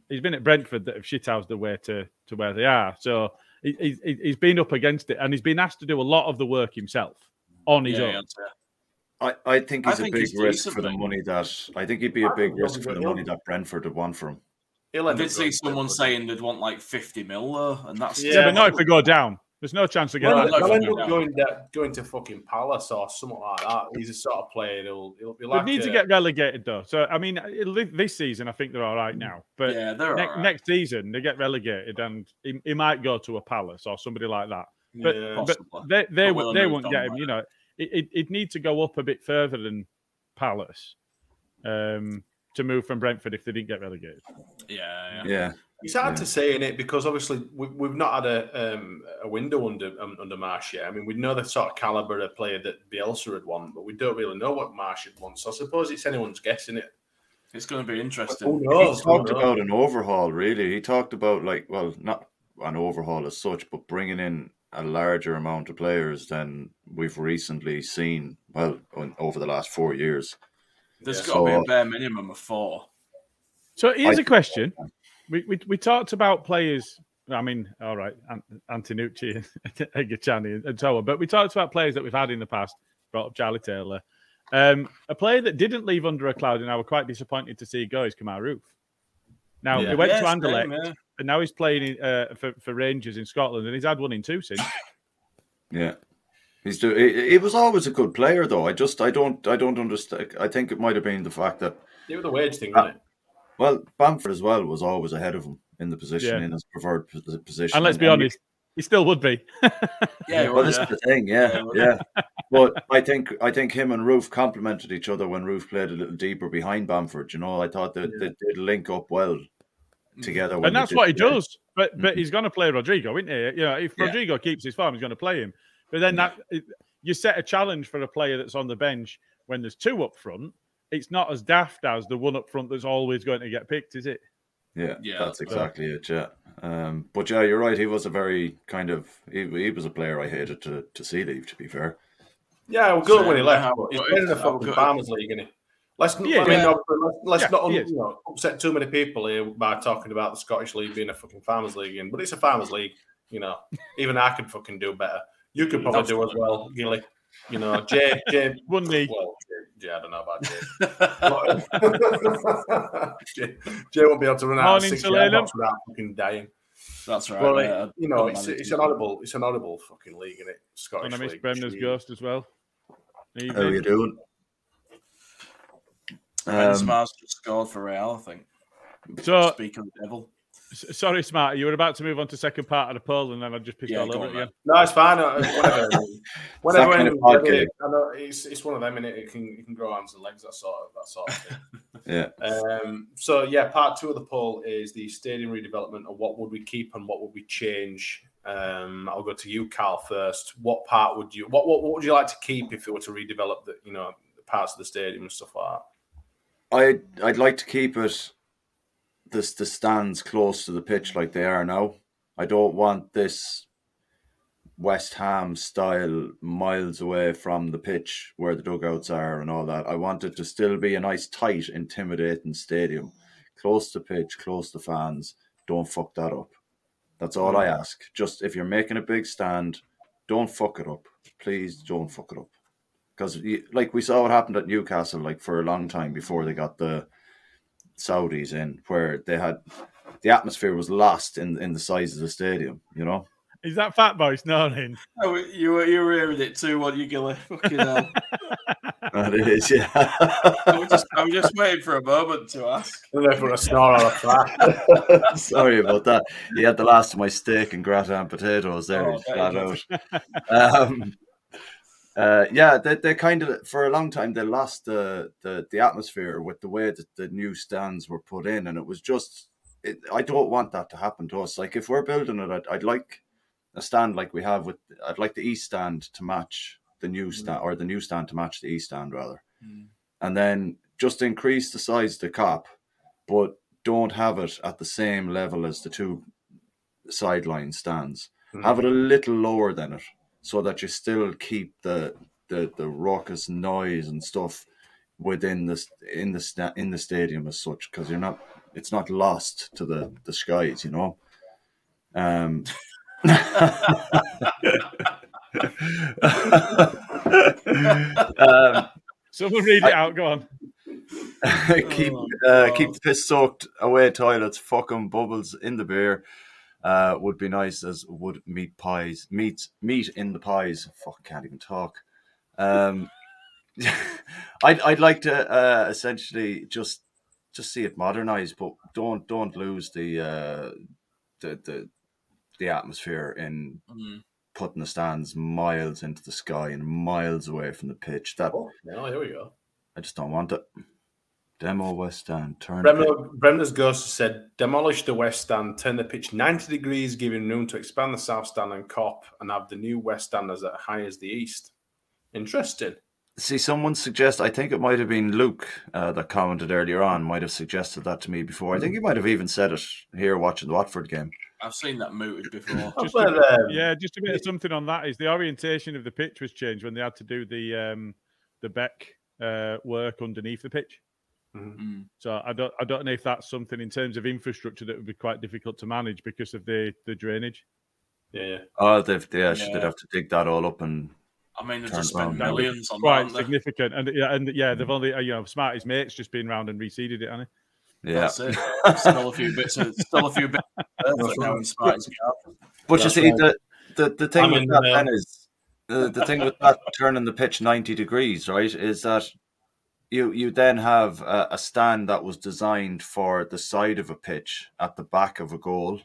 S4: He's been at Brentford that have shithoused the way to, to where they are. So he, he, he's been up against it and he's been asked to do a lot of the work himself on his
S3: yeah,
S4: own.
S3: I'd.
S2: I, I think
S3: I
S2: he's
S3: think
S2: a big
S3: he's
S2: risk for the money that I think he'd be a big risk for the money that Brentford would want for him.
S3: I did see someone saying they'd want like 50 mil though, and that's
S6: Yeah,
S4: Yeah, but not if we go down. There's no chance of getting
S6: Well,
S3: Well,
S4: that.
S6: they'll end up going, da- going to fucking Palace or something like that. He's a sort of player who'll he'll be like.
S4: They
S6: like.
S4: need to
S6: uh,
S4: get relegated though. So I mean, this season I think they're all right now. But
S3: yeah, they're
S4: ne-
S3: all right.
S4: next season they get relegated and he, he might go to a Palace or somebody like that. But,
S6: yeah.
S4: but they they,
S3: But
S4: would
S3: we'll
S4: they won't get him.
S3: by
S4: You know, it, it it'd need to go up a bit further than Palace um, to move from Brentford if they didn't get relegated.
S3: Yeah, yeah.
S2: Yeah.
S6: It's hard
S2: Yeah.
S6: to say in it because obviously we, we've not had a um, a window under um, under Marsch yet. I mean, we know the sort of caliber of player that Bielsa had won, but we don't really know what Marsch had won. So I suppose it's anyone's guessing it.
S3: It's going to be interesting.
S2: He
S6: knows? Who
S2: talked about an overhaul, really. He talked about like, well, not an overhaul as such, but bringing in a larger amount of players than we've recently seen. Well, on, over the last four years.
S3: There's
S6: Yeah.
S3: got to be a bare minimum of four.
S4: So here's
S2: I-
S4: a question: we, we we talked about players. I mean, all right, Ant- Antonucci, Egachani, [LAUGHS] and so on. But we talked about players that we've had in the past. Brought up Charlie Taylor. Um, a player that didn't leave under a cloud, and I was quite disappointed to see go is Kemar Roofe. Now
S6: Yeah.
S4: he went
S3: Yeah,
S4: to
S3: same,
S4: Anderlecht,
S3: yeah.
S4: and now he's playing in, uh, for for Rangers in Scotland, and he's had one in two since. [LAUGHS]
S2: Yeah. He's do. He, he was always a good player, though. I just, I don't, I don't understand. I think it might have been the fact that,
S6: It was the wage thing, wasn't it?
S2: Well, Bamford as well was always ahead of him in the position,
S4: Yeah.
S2: in his preferred position.
S4: and let's be honest, he still would be. [LAUGHS]
S3: Yeah,
S2: well,
S3: well,
S2: this
S3: yeah.
S2: is the thing, yeah,
S3: Yeah,
S2: yeah. But I think I think him and Roofe complemented each other when Roofe played a little deeper behind Bamford. You know, I thought that they did link up well together,
S4: and that's what he
S2: play.
S4: does. But but mm-hmm. he's going to play Rodrigo, isn't he? You know, if
S2: Yeah.
S4: Rodrigo keeps his form, he's going to play him. But then that you set a challenge for a player that's on the bench when there's two up front. It's not as daft as the one up front that's always going to get picked, is it?
S2: Yeah,
S3: Yeah,
S2: that's
S3: that's
S2: exactly it. Yeah, um, but yeah, you're right. He was a very kind of he, he was a player I hated to to see leave. To be fair,
S6: Yeah, well, good
S3: So,
S6: when he left.
S3: how-
S6: but he's playing in
S3: if-
S6: the fucking
S3: good-
S6: Farmers League, isn't he? Let's,
S4: Yeah,
S6: I mean,
S3: yeah.
S6: obviously, let's, let's
S4: Yeah,
S6: not
S4: he
S6: un-
S4: is.
S6: you know, upset too many people here by talking about the Scottish League being a fucking Farmers League, again, but it's a Farmers League. You know, [LAUGHS] even I could fucking do better. You could probably do as well, Gilly. You know, Jay, Jay, [LAUGHS]
S4: One knee.
S6: well, Jay, Jay, I don't know about Jay. [LAUGHS] Jay. Jay won't be able to run out of
S4: Morning,
S6: six
S4: Selena.
S6: yard box without fucking dying.
S3: That's right.
S6: Well,
S3: mate.
S6: it- you know, it's, it's an audible, it's an audible fucking league, is it? Scottish
S4: And I miss
S6: league.
S4: Bremner's ghost as well.
S2: How
S4: Evening.
S2: you doing? Um,
S3: Benzema's just scored for Real, I think.
S4: So,
S3: Speak of the devil.
S4: S- sorry, Smart, you were about to move on to second part of the poll, and then I just pissed
S3: Yeah,
S4: all
S3: go
S4: over
S3: on,
S4: again.
S6: No, it's fine. uh, Whenever,
S2: kind of
S6: anyone's
S2: podcast.
S6: ready, I know it's, it's one of them, and it? it can it can grow arms and legs. That sort of that sort of thing. [LAUGHS]
S2: yeah.
S6: Um, so yeah, part two of the poll is the stadium redevelopment and what would we keep and what would we change. Um, I'll go to you, Carl, first. What part would you what, what what would you like to keep if it were to redevelop the you know the parts of the stadium and stuff like that?
S2: I'd I'd like to keep it this the stands close to the pitch like they are now. I don't want this West Ham style miles away from the pitch where the dugouts are and all that. I want it to still be a nice, tight, intimidating stadium. Close to pitch, close to fans. Don't fuck that up. That's all I ask. Just if you're making a big stand, don't fuck it up. Please don't fuck it up because like we saw what happened at Newcastle like for a long time before they got the Saudis in where they had the atmosphere was lost in in the size of the stadium you know
S4: Is that Fat Boy snoring?
S3: Oh, you were you were hearing it too, what you Gilly? [LAUGHS] Fucking hell.
S2: that is yeah
S3: I was just I was just waiting for a moment to ask.
S6: I don't know if a snore or a fart. [LAUGHS]
S2: sorry about that he had the last of my steak and gratin potatoes there
S3: Oh,
S2: he's
S3: there
S2: flat out um uh, yeah, they, they kind of for a long time they lost the, the the atmosphere with the way that the new stands were put in, and it was just. It, I don't want that to happen to us. Like if we're building it, I'd, I'd like a stand like we have with. I'd like the east stand to match the new mm. stand, or the new stand to match the east stand rather, mm. and then just increase the size of the Kop, but don't have it at the same level as the two sideline stands. Have it mm. a little lower than it, so that you still keep the the the raucous noise and stuff within the in the sta- in the stadium as such, because you're not. It's not lost to the the skies, you know. Um. [LAUGHS] um,
S4: Someone read it out. Go on. [LAUGHS]
S2: keep
S3: Oh,
S2: uh, keep the piss soaked away toilets, fucking bubbles in the beer. Uh, would be nice as would meat pies, meat meat in the pies. Fuck, I can't even talk. Um, [LAUGHS] I'd I'd like to uh, essentially just just see it modernized, but don't don't lose the uh, the the the atmosphere in
S3: Mm.
S2: putting the stands miles into the sky and miles away from the pitch. That
S6: Oh, no, here we go.
S2: I just don't want it. Demo West Stand, turn the pitch.
S6: Bremner, Bremner's Ghost said, demolish the west stand, turn the pitch 90 degrees, giving room to expand the south stand and Kop, and have the new west stand as high as the east. Interesting.
S2: See, someone suggest. I think it might have been Luke uh, that commented earlier on. Might have suggested that to me before. I think he might have even said it here watching the Watford game.
S3: I've seen that mooted before. [LAUGHS]
S4: Just
S6: Well,
S4: a,
S6: um,
S4: yeah, just a bit of something on that is the orientation of the pitch was changed when they had to do the um, the Beck uh, work underneath the pitch.
S3: Mm.
S4: So I don't I don't know if that's something in terms of infrastructure that would be quite difficult to manage because of the the drainage.
S6: Yeah, yeah.
S2: Oh, they've, they actually
S3: Yeah.
S2: they'd have to dig that all up and
S3: I mean, they've just
S2: it
S3: spent millions on
S4: Quite
S3: that. haven't
S4: significant, and yeah, and yeah, they've only uh, you know Smarty's mates just been round and reseeded it, hasn't
S2: yeah.
S3: That's it. [LAUGHS] Still a few bits. Of, still a few bits. Of earth now in Spartan's.
S2: But you see,
S6: right.
S2: the, the the thing
S6: I'm
S2: with
S6: in
S2: that
S6: the-
S2: then is the, the thing with that [LAUGHS] turning the pitch ninety degrees, right? Is that you you then have a, a stand that was designed for the side of a pitch at the back of a goal.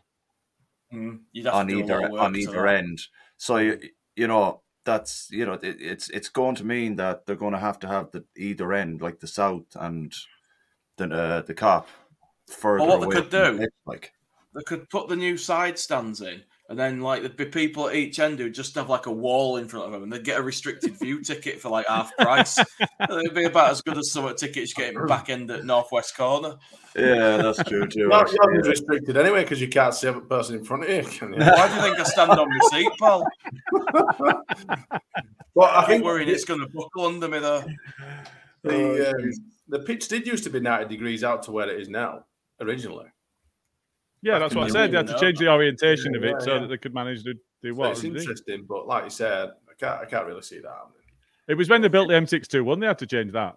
S3: Mm.
S2: On
S3: to do a lot
S2: either on either end. So you you know that's you know it, it's it's going to mean that they're going to have to have the either end, like the south and the uh, the Kop further
S3: Well, what they could do-
S2: pitch, like
S3: They could put the new side stands in, and then like there'd be people at each end who'd just have like a wall in front of them, and they'd get a restricted view [LAUGHS] ticket for like half price. It'd be about as good as some tickets getting back end at northwest corner.
S2: yeah, that's true too.
S6: Well,
S2: actually, yeah.
S6: restricted anyway because you can't see a person in front of you, can you? [LAUGHS]
S3: Why do you think I stand on my seat, pal? [LAUGHS]
S6: well, I
S3: I'm
S6: think
S3: worried it's going to buckle under me though.
S6: the, um, the pitch did used to be 90 degrees out to where it is now, originally.
S4: Yeah, that's what I said. They had
S3: know.
S4: to change the orientation of
S6: Yeah,
S4: it so
S6: yeah.
S4: that they could manage to do
S6: So
S4: what.
S6: it's
S4: they do.
S6: interesting, but like you said, I can't, I can't really see that happening.
S4: It was when they built the M621 they had to change that.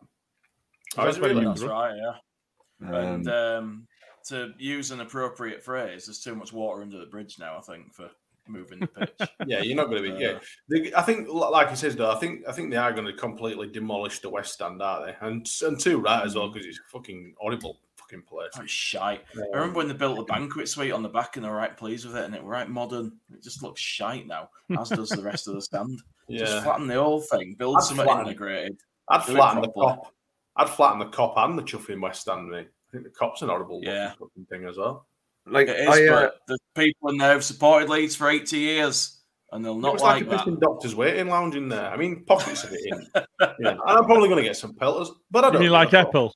S6: Oh,
S4: That's
S6: is it
S4: when
S6: really?
S3: That's right, yeah.
S2: Um,
S3: And um, to use an appropriate phrase, there's too much water under the bridge now. I think for moving the pitch. [LAUGHS]
S6: Yeah, you're not going to be. Yeah, They- I think, like he says, though, I think I think they are going to completely demolish the West Stand, aren't they? And and too right as well because it's fucking horrible fucking place.
S3: Oh, it's shite. I remember when they built the banquet suite on the back and they were right pleased with it, and it were right modern. It just looks shite now, as does the rest of the stand. [LAUGHS] Just flatten the whole thing, build
S6: I'd
S3: something
S6: flatten
S3: integrated.
S6: I'd flatten the
S3: properly.
S6: Kop. I'd flatten the Kop and the chuffing West Stand. Mate. I think the Kop's an horrible
S3: Yeah.
S6: fucking thing as well.
S2: Like
S3: It is,
S2: I, uh,
S3: but there's people in there who've supported Leeds for 80 years, and they'll
S6: It
S3: not
S6: was
S3: like,
S6: like, a
S3: that.
S6: doctor's waiting lounge in there. I mean, pockets of it in. [LAUGHS] yeah. And I'm probably going to get some pelters, but I don't.
S4: mean like
S6: give a
S4: Apple?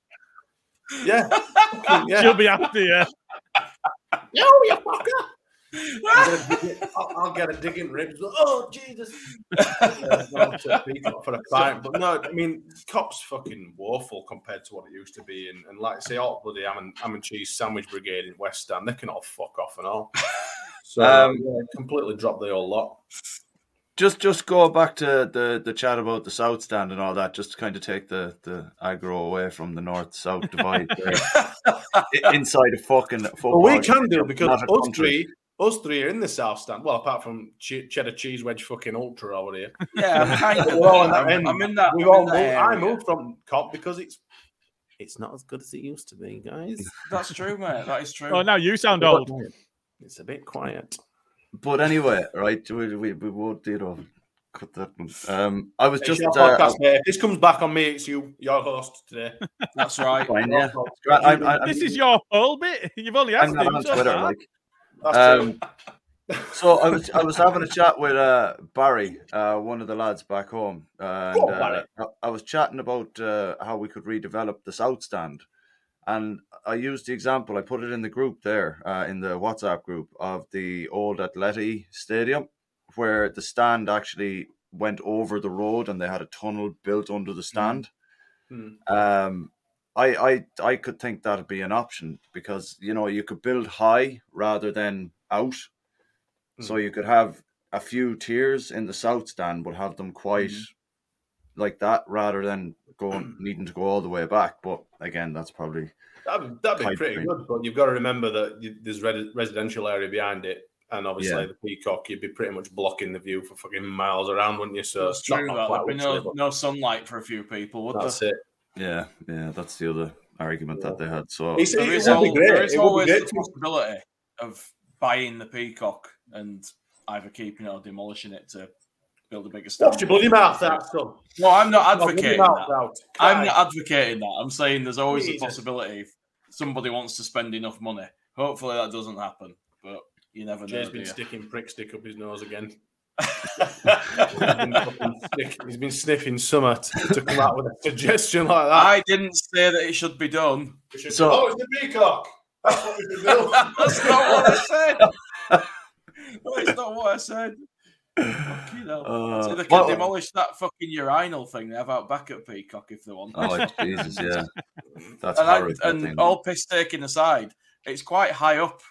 S6: Fuck. Yeah. Yeah. [LAUGHS]
S4: She'll be after you.
S6: Yo, you fucker! I'll get a I'll, I'll get a digging ribs. Oh Jesus! [LAUGHS] Yeah, go up to Peacock for a fight, but no, I mean, Kop's fucking woeful compared to what it used to be. And, and like I say, all bloody ham and, ham and cheese sandwich brigade in West Stand, they can all fuck off and all. [LAUGHS] So
S2: Um,
S6: yeah, completely drop the whole lot.
S2: Just just go back to the the chat about the south stand and all that just to kind of take the the aggro away from the north south divide [LAUGHS] inside a fucking football
S6: Well, we can do
S2: game,
S6: because
S2: not
S6: us three, us three are in the South Stand. Well, apart from che- cheddar cheese wedge fucking ultra over here.
S3: Yeah, I'm [LAUGHS] kind of.
S6: All in that
S3: I'm. I'm in that.
S6: We've
S3: I'm
S6: all
S3: in that
S6: moved, I moved from Kop because it's it's not as good as it used to be, guys.
S3: That's true, mate. That is true.
S4: Oh, now you sound old.
S6: It's a bit quiet.
S2: But anyway right we, we, we won't you know cut that one. um i was
S6: It's
S2: just
S6: your
S2: uh,
S6: podcast, mate. This comes back on me. It's you, your host today.
S3: That's right.
S2: fine, yeah. I'm, I'm,
S4: This is your whole bit. [LAUGHS] You've only asked
S2: I'm
S4: him.
S2: on
S4: so
S2: Twitter,
S4: far. [LAUGHS]
S2: like Um, so I was I was having a chat with uh, Barry, uh, one of the lads back home, and
S6: Go on,
S2: uh, I, I was chatting about uh, how we could redevelop the south stand, and I used the example. I put it in the group there, uh, in the WhatsApp group of the old Atleti Stadium, where the stand actually went over the road, and they had a tunnel built under the stand.
S6: Hmm.
S2: Um, I, I I could think that'd be an option because you know you could build high rather than out, so you could have a few tiers in the south stand, but have them quite like that rather than going [CLEARS THROAT] needing to go all the way back. But again, that's probably
S6: That'd, that'd be pretty
S2: dream.
S6: good, but you've got to remember that you- there's red, residential area behind it, and obviously
S2: Yeah.
S6: the peacock, you'd be pretty much blocking the view for fucking miles around, wouldn't you? So
S3: That's
S6: it's
S3: true.
S6: not
S3: That there'd be no,
S6: but
S3: no sunlight for a few people, would
S6: That's
S3: there?
S6: it.
S2: yeah yeah that's the other argument that they had. So
S6: It's-
S3: There
S6: it
S3: is,
S6: would
S3: al-
S6: be great.
S3: there is
S6: It
S3: always the
S6: to-
S3: possibility of buying the peacock and either keeping it or demolishing it to build a bigger stand.
S6: Watch your bloody mouth out, son.
S3: No, I'm not advocating
S6: mouth
S3: that.
S6: out.
S3: I'm not advocating that. I'm saying there's always
S6: Jesus.
S3: a possibility if somebody wants to spend enough money. Hopefully that doesn't happen, but you never know.
S6: Jay's
S3: do
S6: been sticking prick stick up his nose again. he's, [LAUGHS] been he's been sniffing summer to, to come out with a suggestion like that.
S3: I didn't say that it should be done.
S6: We should-
S2: So-
S6: oh, it's the peacock. That's what we should do. [LAUGHS]
S3: That's not what I said. [LAUGHS] no, it's not what I said. Fucking hell.
S2: Uh,
S3: so they can
S2: well-
S3: demolish that fucking urinal thing they have out back at Peacock if they want.
S2: oh Jesus, yeah, [LAUGHS] that's
S3: and I,
S2: horrible. thing.
S3: and all piss taking aside, it's quite high up.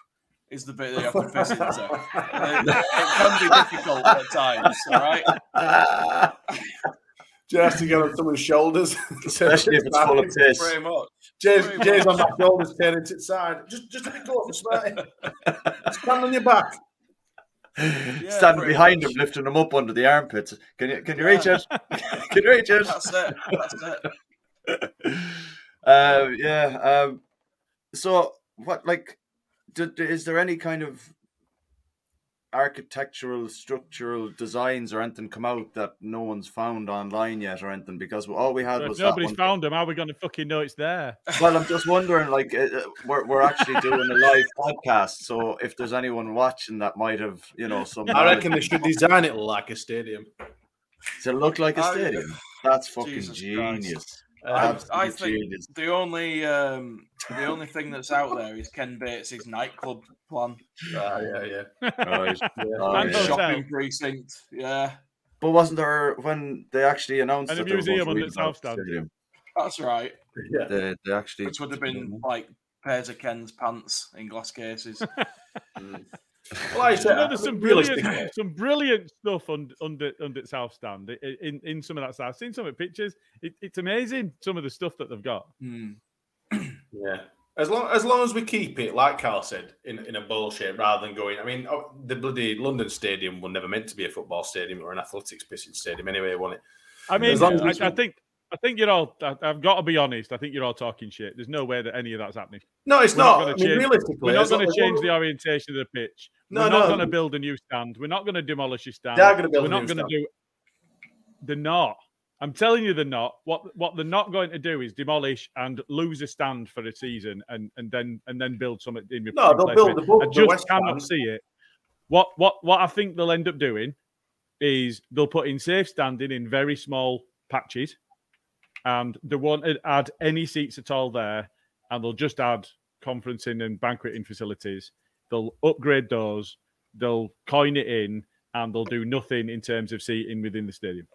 S3: Is the bit that you have to piss into. [LAUGHS] it, it can be difficult at times, all right? [LAUGHS]
S6: Just to get on someone's shoulders.
S2: Especially if it's full of piss.
S3: Pretty much.
S6: Jay's,
S3: Pretty
S6: Jay's on my shoulders, turning to the side. Just, just a bit closer, Smarty. Stand on your back.
S3: Yeah,
S2: Standing behind
S3: much.
S2: him, lifting him up under the armpits. Can you can you
S3: Yeah.
S2: reach it? [LAUGHS] can you reach it?
S3: That's it. That's it.
S2: um, [LAUGHS] yeah. Um, so, what like, do, do- is there any kind of architectural, structural designs or anything come out that no one's found online yet or anything? Because all we had
S4: But
S2: was
S4: if
S2: that
S4: nobody's
S2: one-
S4: found them. How are we going to fucking know it's there? [LAUGHS]
S2: Well, I'm just wondering, like, uh, uh, we're we're actually doing a live podcast, so if there's anyone watching that might have, you know, some.
S6: I reckon they should design it like a stadium.
S2: Does it look like a stadium? That's fucking
S3: Jesus
S2: genius.
S3: I,
S2: Absolute
S3: I think
S2: genius.
S3: the only um, the only thing that's out there is Ken Bates' nightclub plan,
S6: Ah, yeah, yeah. [LAUGHS]
S2: Right.
S6: yeah.
S2: Oh,
S4: And
S2: yeah.
S3: shopping precinct. Yeah,
S2: But wasn't there when they actually announced
S4: And
S2: that they
S4: museum
S2: to
S4: under
S2: redevelop
S4: South
S2: the
S4: Stand.
S3: that's right.
S6: yeah.
S2: They, they actually,
S3: Which would have been like pairs of Ken's pants in glass cases.
S6: Well, [LAUGHS] like I
S4: You know, there's some brilliant, [LAUGHS] some brilliant stuff under under under South Stand i- in, in some of that stuff. I've seen some of the pictures. It, it's amazing some of the stuff that they've got.
S3: Hmm. [CLEARS THROAT]
S6: Yeah. As long as long as we keep it, like Carl said, in, in a bowl shape rather than going. I mean, oh, the bloody London Stadium was never meant to be a football stadium or an athletics pissing stadium anyway, wasn't it?
S4: I mean,
S6: As long as
S4: I, I think I think you're all. I, I've got to be honest. I think you're all talking shit. There's no way that any of that's happening.
S6: No, it's
S4: We're
S6: not.
S4: gonna
S6: I mean,
S4: change-
S6: realistically,
S4: We're not going to change the orientation of the pitch.
S6: No,
S4: We're not
S6: no.
S4: going to build a new stand. We're not going to demolish a stand.
S6: They are gonna build
S4: We're
S6: a
S4: not going to do. They're not. I'm telling you, they're not. What what they're not going to do is demolish and lose a stand for a season and and then and then build something in your
S6: No, they'll build the bu-
S4: I just
S6: West
S4: cannot
S6: Stand.
S4: see it. What what what I think they'll end up doing is they'll put in safe standing in very small patches, and they won't add any seats at all there, and they'll just add conferencing and banqueting facilities. They'll upgrade those, they'll coin it in, and they'll do nothing in terms of seating within the stadium.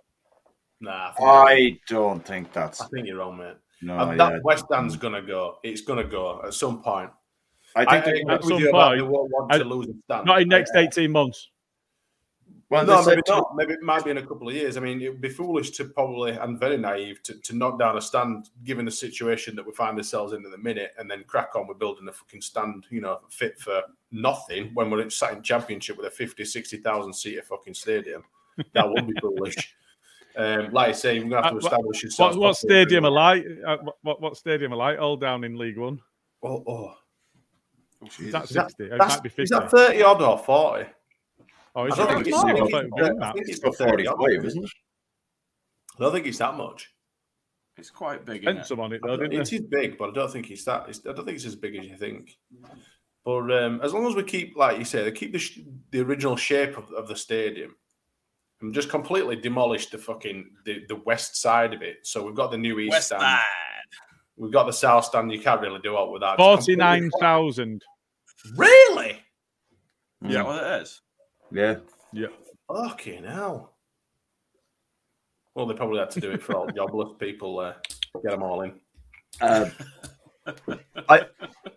S6: Nah, I think,
S2: I don't think that's
S6: I think you're wrong, mate.
S2: no.
S6: And
S2: yeah.
S6: that West Stand's gonna go. It's gonna go at some point.
S2: I
S6: I,
S2: think
S6: I
S4: At some point,
S6: they won't want
S4: I-
S6: to lose a stand.
S4: Not in next
S6: I-
S4: 18 months.
S2: Well,
S6: no,
S2: they said
S6: maybe
S2: to-
S6: not. Maybe it might be in a couple of years. I mean, it would be foolish to probably and very naive to, to knock down a stand given the situation that we find ourselves in at the minute, and then crack on with building a fucking stand, you know, fit for nothing when we're sat in championship with a 50, 60,000 seater fucking stadium. That would be foolish. [LAUGHS] Um, like I say, we're gonna have to
S4: Uh, what-
S6: establish
S4: What, what stadium are like? Uh, what- what, what stadium are like? All down in League One.
S6: Oh, oh.
S4: Is that
S6: Is that-
S4: 60? It
S6: That's,
S4: might be
S6: fifty.
S4: is
S6: that 30 odd or 40?
S4: Oh, is
S6: I don't
S4: it?
S6: think it's-
S4: Oh,
S6: I
S4: I
S6: think it's-
S4: was
S6: I
S4: that.
S6: think it's
S2: it's got 45, isn't it?
S6: I don't think it's that much.
S3: It's quite big. Isn't
S4: Spent
S3: it?
S4: some on it though, didn't
S6: It
S4: they?
S6: is big, but I don't think it's that. It's, I don't think it's as big as you think. But um, as long as we keep, like you say, they keep the, sh- the original shape of, of the stadium, and just completely demolish the fucking the, the west side of it. So we've got the new east
S3: West
S6: stand,
S3: Side.
S6: we've got the south stand. You can't really do out with that.
S4: 49,000.
S6: Really?
S3: Is that what it is?
S2: Yeah.
S4: Yeah.
S6: Fucking hell. Well, they probably had to do it for all [LAUGHS] the jobless people. Uh, get them all in.
S2: Uh, I,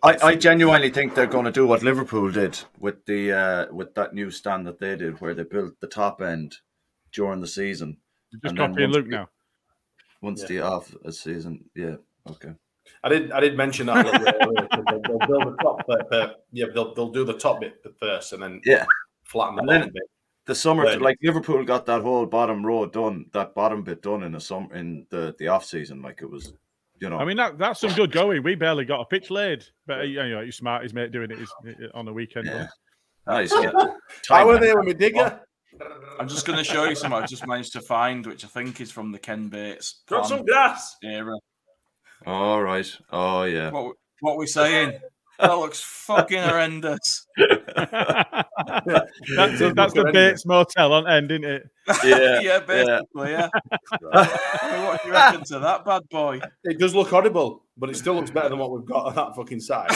S2: I I genuinely think they're going to do what Liverpool did with the uh, with that new stand that they did, where they built the top end during the season.
S4: Just
S2: And then
S4: copying Luke now.
S2: Once
S6: Yeah.
S2: the off a season, yeah, okay.
S6: I did. I did mention that a little bit earlier. 'cause They'll, they'll build the top bit, but yeah, they'll they'll do the top bit first, and then
S2: Yeah,
S6: flatten the
S2: And then-
S6: bottom bit.
S2: the summer,
S6: Right.
S2: like Liverpool got that whole bottom row done, that bottom bit done in the summer in the the off season, like it was, you know.
S4: I mean, that, that's some good going. We barely got a pitch laid. But, you know, he's smart. His mate doing it is, on the weekend.
S2: Yeah. nice. Yeah. [LAUGHS]
S6: How were
S2: Time-
S6: they with me digger?
S3: I'm just going to show you something I've just managed to find, which I think is from the Ken Bates
S6: Got some grass.
S3: era.
S2: All right. Oh yeah.
S3: What, what we saying? That looks fucking horrendous. [LAUGHS]
S4: that's, it, that's the Bates Motel on end, isn't it? [LAUGHS]
S2: Yeah.
S3: yeah, basically, yeah. I mean, [LAUGHS] what do you reckon to that bad boy?
S6: It does look horrible, but it still looks better than what we've got on that fucking side.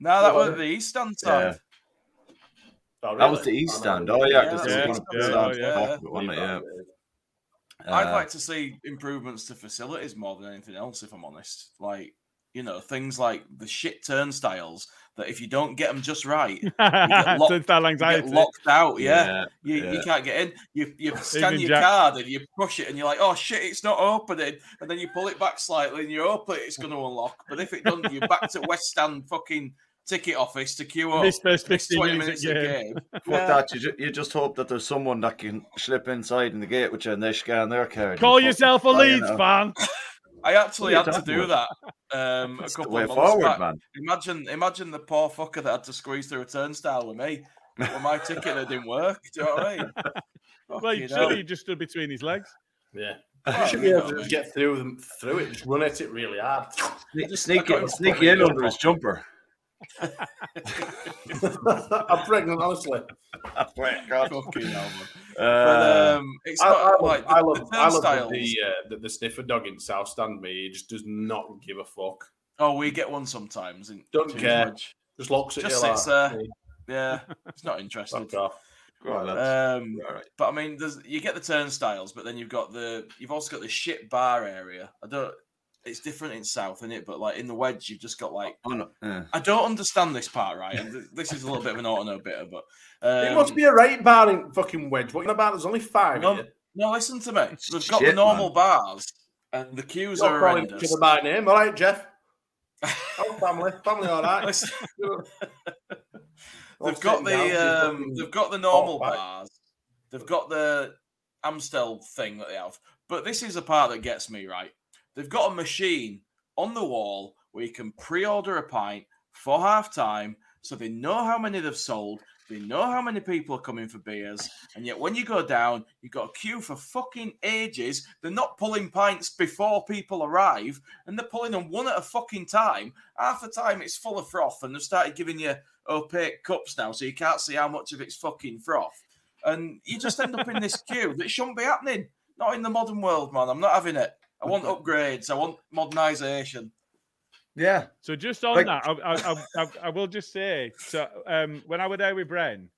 S3: No, that was the East Stand
S2: Yeah.
S3: side.
S6: Oh,
S2: That was the East
S6: Oh,
S2: stand. Oh yeah,
S3: Yeah,
S2: because
S3: that's
S2: they
S4: the
S2: were
S4: East
S2: going to
S4: stand,
S2: put
S3: yeah.
S2: that it? Yeah.
S3: I'd
S2: Uh,
S3: like to see improvements to facilities more than anything else, if I'm honest. Like, you know, things like the shit turnstiles that if you don't get them just right, [LAUGHS] you [LAUGHS] locked-
S4: Turnstile
S3: get
S4: anxiety.
S3: locked out. Yeah. You,
S2: yeah.
S3: you can't get in. You you [LAUGHS] scan
S4: Even
S3: your
S4: Jack-
S3: card and you push it and you're like, oh shit, it's not opening. And then you pull it back slightly and you open it, it's going to unlock. But if it doesn't, you're back to West Stand fucking ticket office to queue up.
S4: This first 15
S3: 20
S4: minutes
S3: minutes
S4: of
S3: a
S4: game.
S3: game.
S2: Fuck
S3: Yeah.
S2: that. You, ju- you just hope that there's someone that can slip inside in the gate which you and they scan their card.
S4: Call yourself a
S2: fucking flying
S4: Leeds fan.
S3: I actually had to do
S2: talking
S3: that [LAUGHS] um, a
S2: That's the
S3: couple
S2: way
S3: of months
S2: forward,
S3: back.
S2: man.
S3: Imagine, imagine the poor fucker that had to squeeze through a turnstile with me. With my ticket that didn't work. Do you know what I mean? [LAUGHS]
S4: Well, you
S3: Fucking hell.
S4: surely you just stood between his legs.
S6: Yeah.
S3: Well,
S6: You should be able to just get through them through it. Just run at it really hard.
S2: Sneak, sneak, it, sneak in under his
S3: off.
S2: jumper. [LAUGHS]
S6: I'm pregnant, honestly. [LAUGHS]
S2: God.
S3: Fucking hell, man. But
S2: Uh,
S3: um, it's
S6: I, I love,
S3: like the,
S6: I love,
S3: the
S6: I love
S3: turnstiles.
S6: the, uh, the the sniffer dog in South Stand. Me, he just does not give a fuck.
S3: Oh, we get one sometimes. In
S6: Don't
S3: King's
S6: care.
S3: Lodge.
S6: Just locks it.
S3: Just
S6: you
S3: sits
S6: like,
S3: there. Yeah, [LAUGHS] it's not interested.
S6: Fuck off.
S2: right, lads.
S3: Um,
S2: All right.
S3: but I mean, there's you get the turnstiles, but then you've got the you've also got the shit bar area. I don't. It's different in South, isn't it? But like in the wedge, you've just got like
S2: Oh.
S3: I don't understand this part, right? And this is a little bit of an auto no bitter, but um,
S6: it must be a right bar in fucking wedge. What you about? There's only five
S3: No. No, listen to me.
S2: It's
S3: They've got the normal
S2: man.
S3: bars, and the queues
S6: You're
S3: are horrendous.
S6: other by name. All right, Jeff. [LAUGHS] Oh, family. Family, all right. [LAUGHS]
S3: They've got the um, they've got the normal
S6: right.
S3: bars. They've got the Amstel thing that they have. But this is the part that gets me right. They've got a machine on the wall where you can pre-order a pint for half time, so they know how many they've sold. They know how many people are coming for beers, and yet when you go down, you've got a queue for fucking ages. They're not pulling pints before people arrive, and they're pulling them one at a fucking time. Half the time it's full of froth, and they've started giving you opaque cups now, so you can't see how much of it's fucking froth. And you just end up in this [LAUGHS] queue that shouldn't be happening. Not in the modern world, man. I'm not having it. I want upgrades. I want modernisation.
S2: Yeah.
S4: So just on
S2: Like-
S4: that, I, I, I, I, I will just say, so um, when I was there with Bren,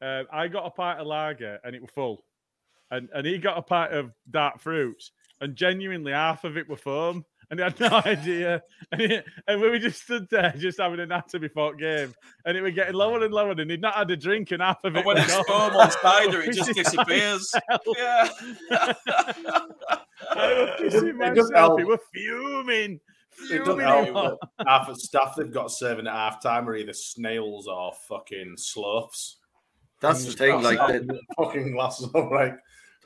S4: uh, I got a pint of lager and it was full, and and he got a pint of dark fruits, and genuinely half of it were foam, and he had no [LAUGHS] idea, and, he, and we were just stood there just having a natter before game, and it was getting lower and lower, and he'd not had a drink, and half of it.
S3: And when
S4: was
S3: it's
S4: gone.
S3: foam on cider, it [LAUGHS] just
S4: is
S3: disappears.
S4: hell.
S3: Yeah. [LAUGHS]
S4: I was
S6: It
S4: pissing
S6: doesn't- it doesn't
S4: myself. He
S6: help.
S4: fuming.
S6: It doesn't help.
S4: him
S6: that
S4: off.
S6: Half of stuff they've got serving at half time are either snails or fucking sloths.
S2: That's the thing. Like the,
S6: fucking glasses. I'm like,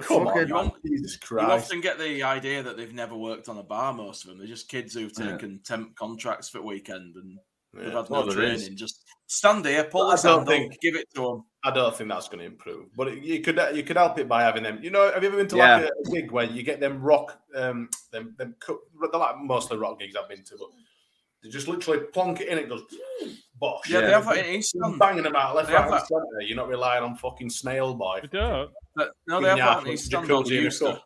S6: come on,
S2: fucking-
S6: man. Jesus
S3: You often get the idea that they've never worked on a bar. Most of them, they're just kids who've
S2: Yeah.
S3: taken temp contracts for weekend and they've had no
S2: Well, there is.
S3: training. Just stand here, pull
S6: I
S3: this
S6: don't think-
S3: give it to them.
S6: I don't think that's going to improve, but it, you could you could help it by having them. You know, have you ever been to like
S2: Yeah.
S6: a, a gig where you get them rock, um, them them they're like most of the rock gigs I've been to, but they just literally plonk it in, it goes bosh.
S3: Yeah, they
S2: Yeah.
S3: have that in East
S6: You're
S3: Stand.
S6: banging them out left, right,
S3: have
S6: and centre. You're not relying on fucking snail boy.
S4: They don't.
S3: But, no, they have
S6: Yeah,
S3: that in East Stand.
S6: jacuzzi
S3: they
S6: in a
S3: used to.
S6: cup.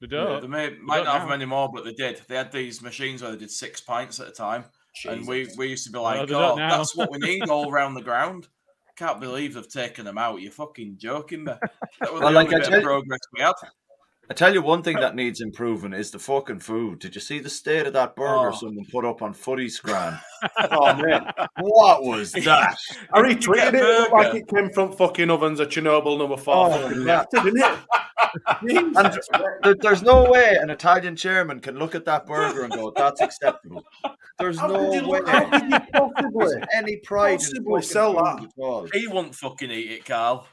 S4: They
S3: Yeah,
S4: don't.
S3: they may,
S4: don't
S3: might not have them anymore, but they did. They had these machines where they did six pints at a time, and we, we used to be like,
S4: they don't
S3: "Oh, that's what we need all [LAUGHS] around the ground." Can't believe they've taken them out. You're fucking joking me. That was the
S2: Well, like
S3: only
S2: I
S3: bit
S2: tell-
S3: of progress we had.
S2: I tell you one thing that needs improving is the fucking food. Did you see the state of that burger
S3: Oh.
S2: someone put up on Footy Scran? [LAUGHS]
S6: Oh man,
S2: what was that?
S6: I
S3: You get
S6: retweeted it. It looked
S3: burger.
S6: like it came from fucking ovens at Chernobyl number four.
S2: Oh, yeah.
S6: didn't it? [LAUGHS]
S2: And there, there's no way an Italian chairman can look at that burger and go, "That's acceptable." There's
S6: How
S2: no
S6: could you
S2: way
S6: look- how could you
S2: there's
S6: possibly?
S2: any pride in
S6: possibly
S2: fucking
S6: sell
S2: food
S6: that?
S3: He won't fucking eat it, Carl.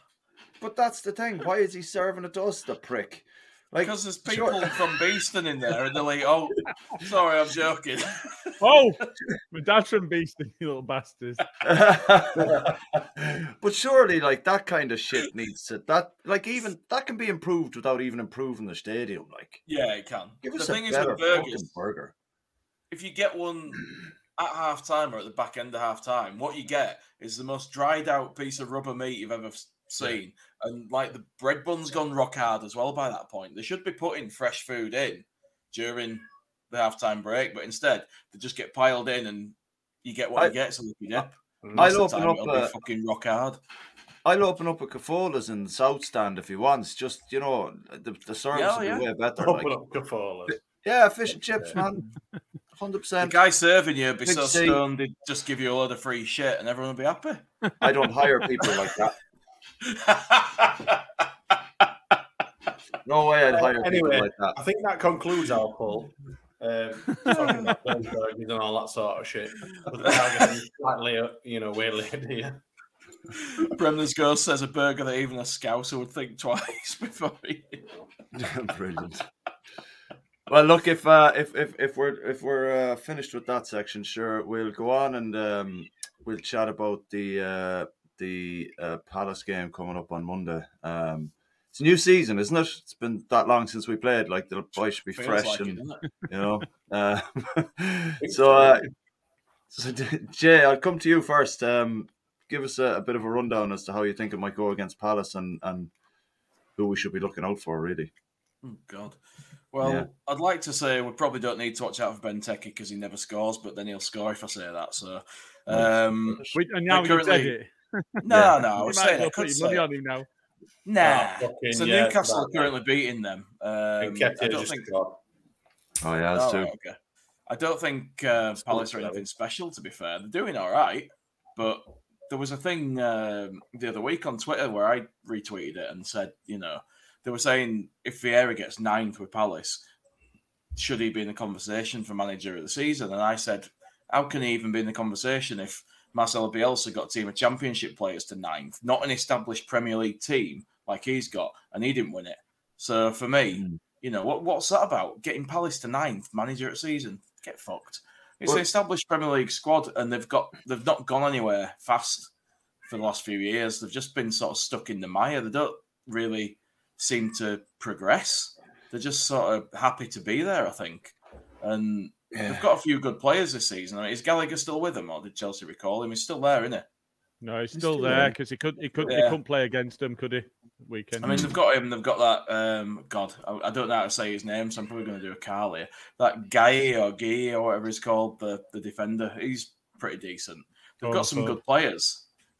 S2: But that's the thing. Why is he serving it to us, the prick? Like,
S3: Because there's
S2: sure-
S3: people from Beeston in there, and they're like, "Oh, sorry, I'm joking." [LAUGHS]
S4: Oh, my dad's from Beeston, you little bastards. [LAUGHS]
S2: but surely, like that kind of shit needs to that like even that can be improved without even improving the stadium. Like,
S3: yeah, it can.
S2: give
S3: the
S2: us
S3: thing
S2: a
S3: is
S2: better
S3: with burgers,
S2: burger.
S3: if you get one at half time or at the back end of half time, what you get is the most dried out piece of rubber meat you've ever s- seen. And like the bread bun's gone rock hard as well by that point. They should be putting fresh food in during the half time break, but instead they just get piled in and you get what
S2: I-
S3: you get. So you dip.
S2: I'll
S3: Most of the
S2: open
S3: time,
S2: up
S3: it'll be
S2: a-
S3: fucking rock hard.
S2: I'll open up a Cafola's in the South Stand if he wants. Just you know, the, the service
S3: Yeah,
S2: will
S3: yeah.
S2: be way better.
S6: Open
S2: Like,
S6: up Cafolas.
S2: yeah, fish and chips, man, hundred
S3: The
S2: percent.
S3: guy serving you would be
S2: Big
S3: so stoned they'd just give you a load of free shit and everyone would be happy.
S2: I don't hire people like that. No way I'd hire
S6: Anyway,
S2: people like that.
S6: I think that concludes our poll. Um, talking about those burgers and all that sort of shit. But we are getting slightly, uh, you know, way late here.
S3: Bremner's Ghost says a burger that even a scouser would think twice [LAUGHS] before eating. [LAUGHS]
S2: Brilliant. Well, look if uh, if if if we're if we're uh, finished with that section, sure, we'll go on and um, we'll chat about the uh, the uh, Palace game coming up on Monday. Um, it's a new season, isn't it? It's been that long since we played. Like the boys should be
S3: Feels
S2: fresh
S3: like
S2: and
S3: it?
S2: you know. [LAUGHS] Uh, so, uh, so [LAUGHS] Jay, I'll come to you first. Um, give us a, a bit of a rundown as to how you think it might go against Palace and and who we should be looking out for, really.
S3: Oh, God. Well,
S2: Yeah.
S3: I'd like to say we probably don't need to watch out for Benteke because he never scores, but then he'll score if I say that. So, um,
S4: We, and now
S3: They're
S4: you
S3: currently-
S4: it.
S3: No, [LAUGHS]
S2: Yeah.
S3: no, I
S4: You
S3: was
S4: might
S3: saying I could
S4: put money
S3: say
S4: on him now.
S3: nah.
S6: Ah, fucking
S3: so
S6: yeah,
S3: Newcastle are
S6: that-
S3: currently beating them. Um, I don't think.
S6: scored.
S2: Oh yeah, that's
S3: Oh,
S2: too.
S3: okay. I don't think uh, Palace are anything special. To be fair, they're doing all right. But there was a thing um, the other week on Twitter where I retweeted it and said, you know, they were saying if Vieira gets ninth with Palace, should he be in the conversation for manager of the season? And I said, how can he even be in the conversation if Marcelo Bielsa got a team of championship players to ninth, not an established Premier League team like he's got, and he didn't win it. So for me, mm. you know, what what's that about? Getting Palace to ninth, manager at season, get fucked. It's well, an established Premier League squad, and they've got they've not gone anywhere fast for the last few years. They've just been sort of stuck in the mire. They don't really seem to progress. They're just sort of happy to be there, I think. And yeah. they've got a few good players this season. I mean, is Gallagher still with them, or did Chelsea recall him? He's still there, isn't he?
S4: No, he's, he's still, still, there because he could he could yeah. he couldn't play against them, could he? Weekend.
S3: I mean, they've got him. They've got that. Um, God, I, I, don't know how to say his name, so I'm probably going to do a Carl here. That guy or Guy or whatever he's called, the the defender. He's pretty decent. They've oh, got some so. good players. [LAUGHS]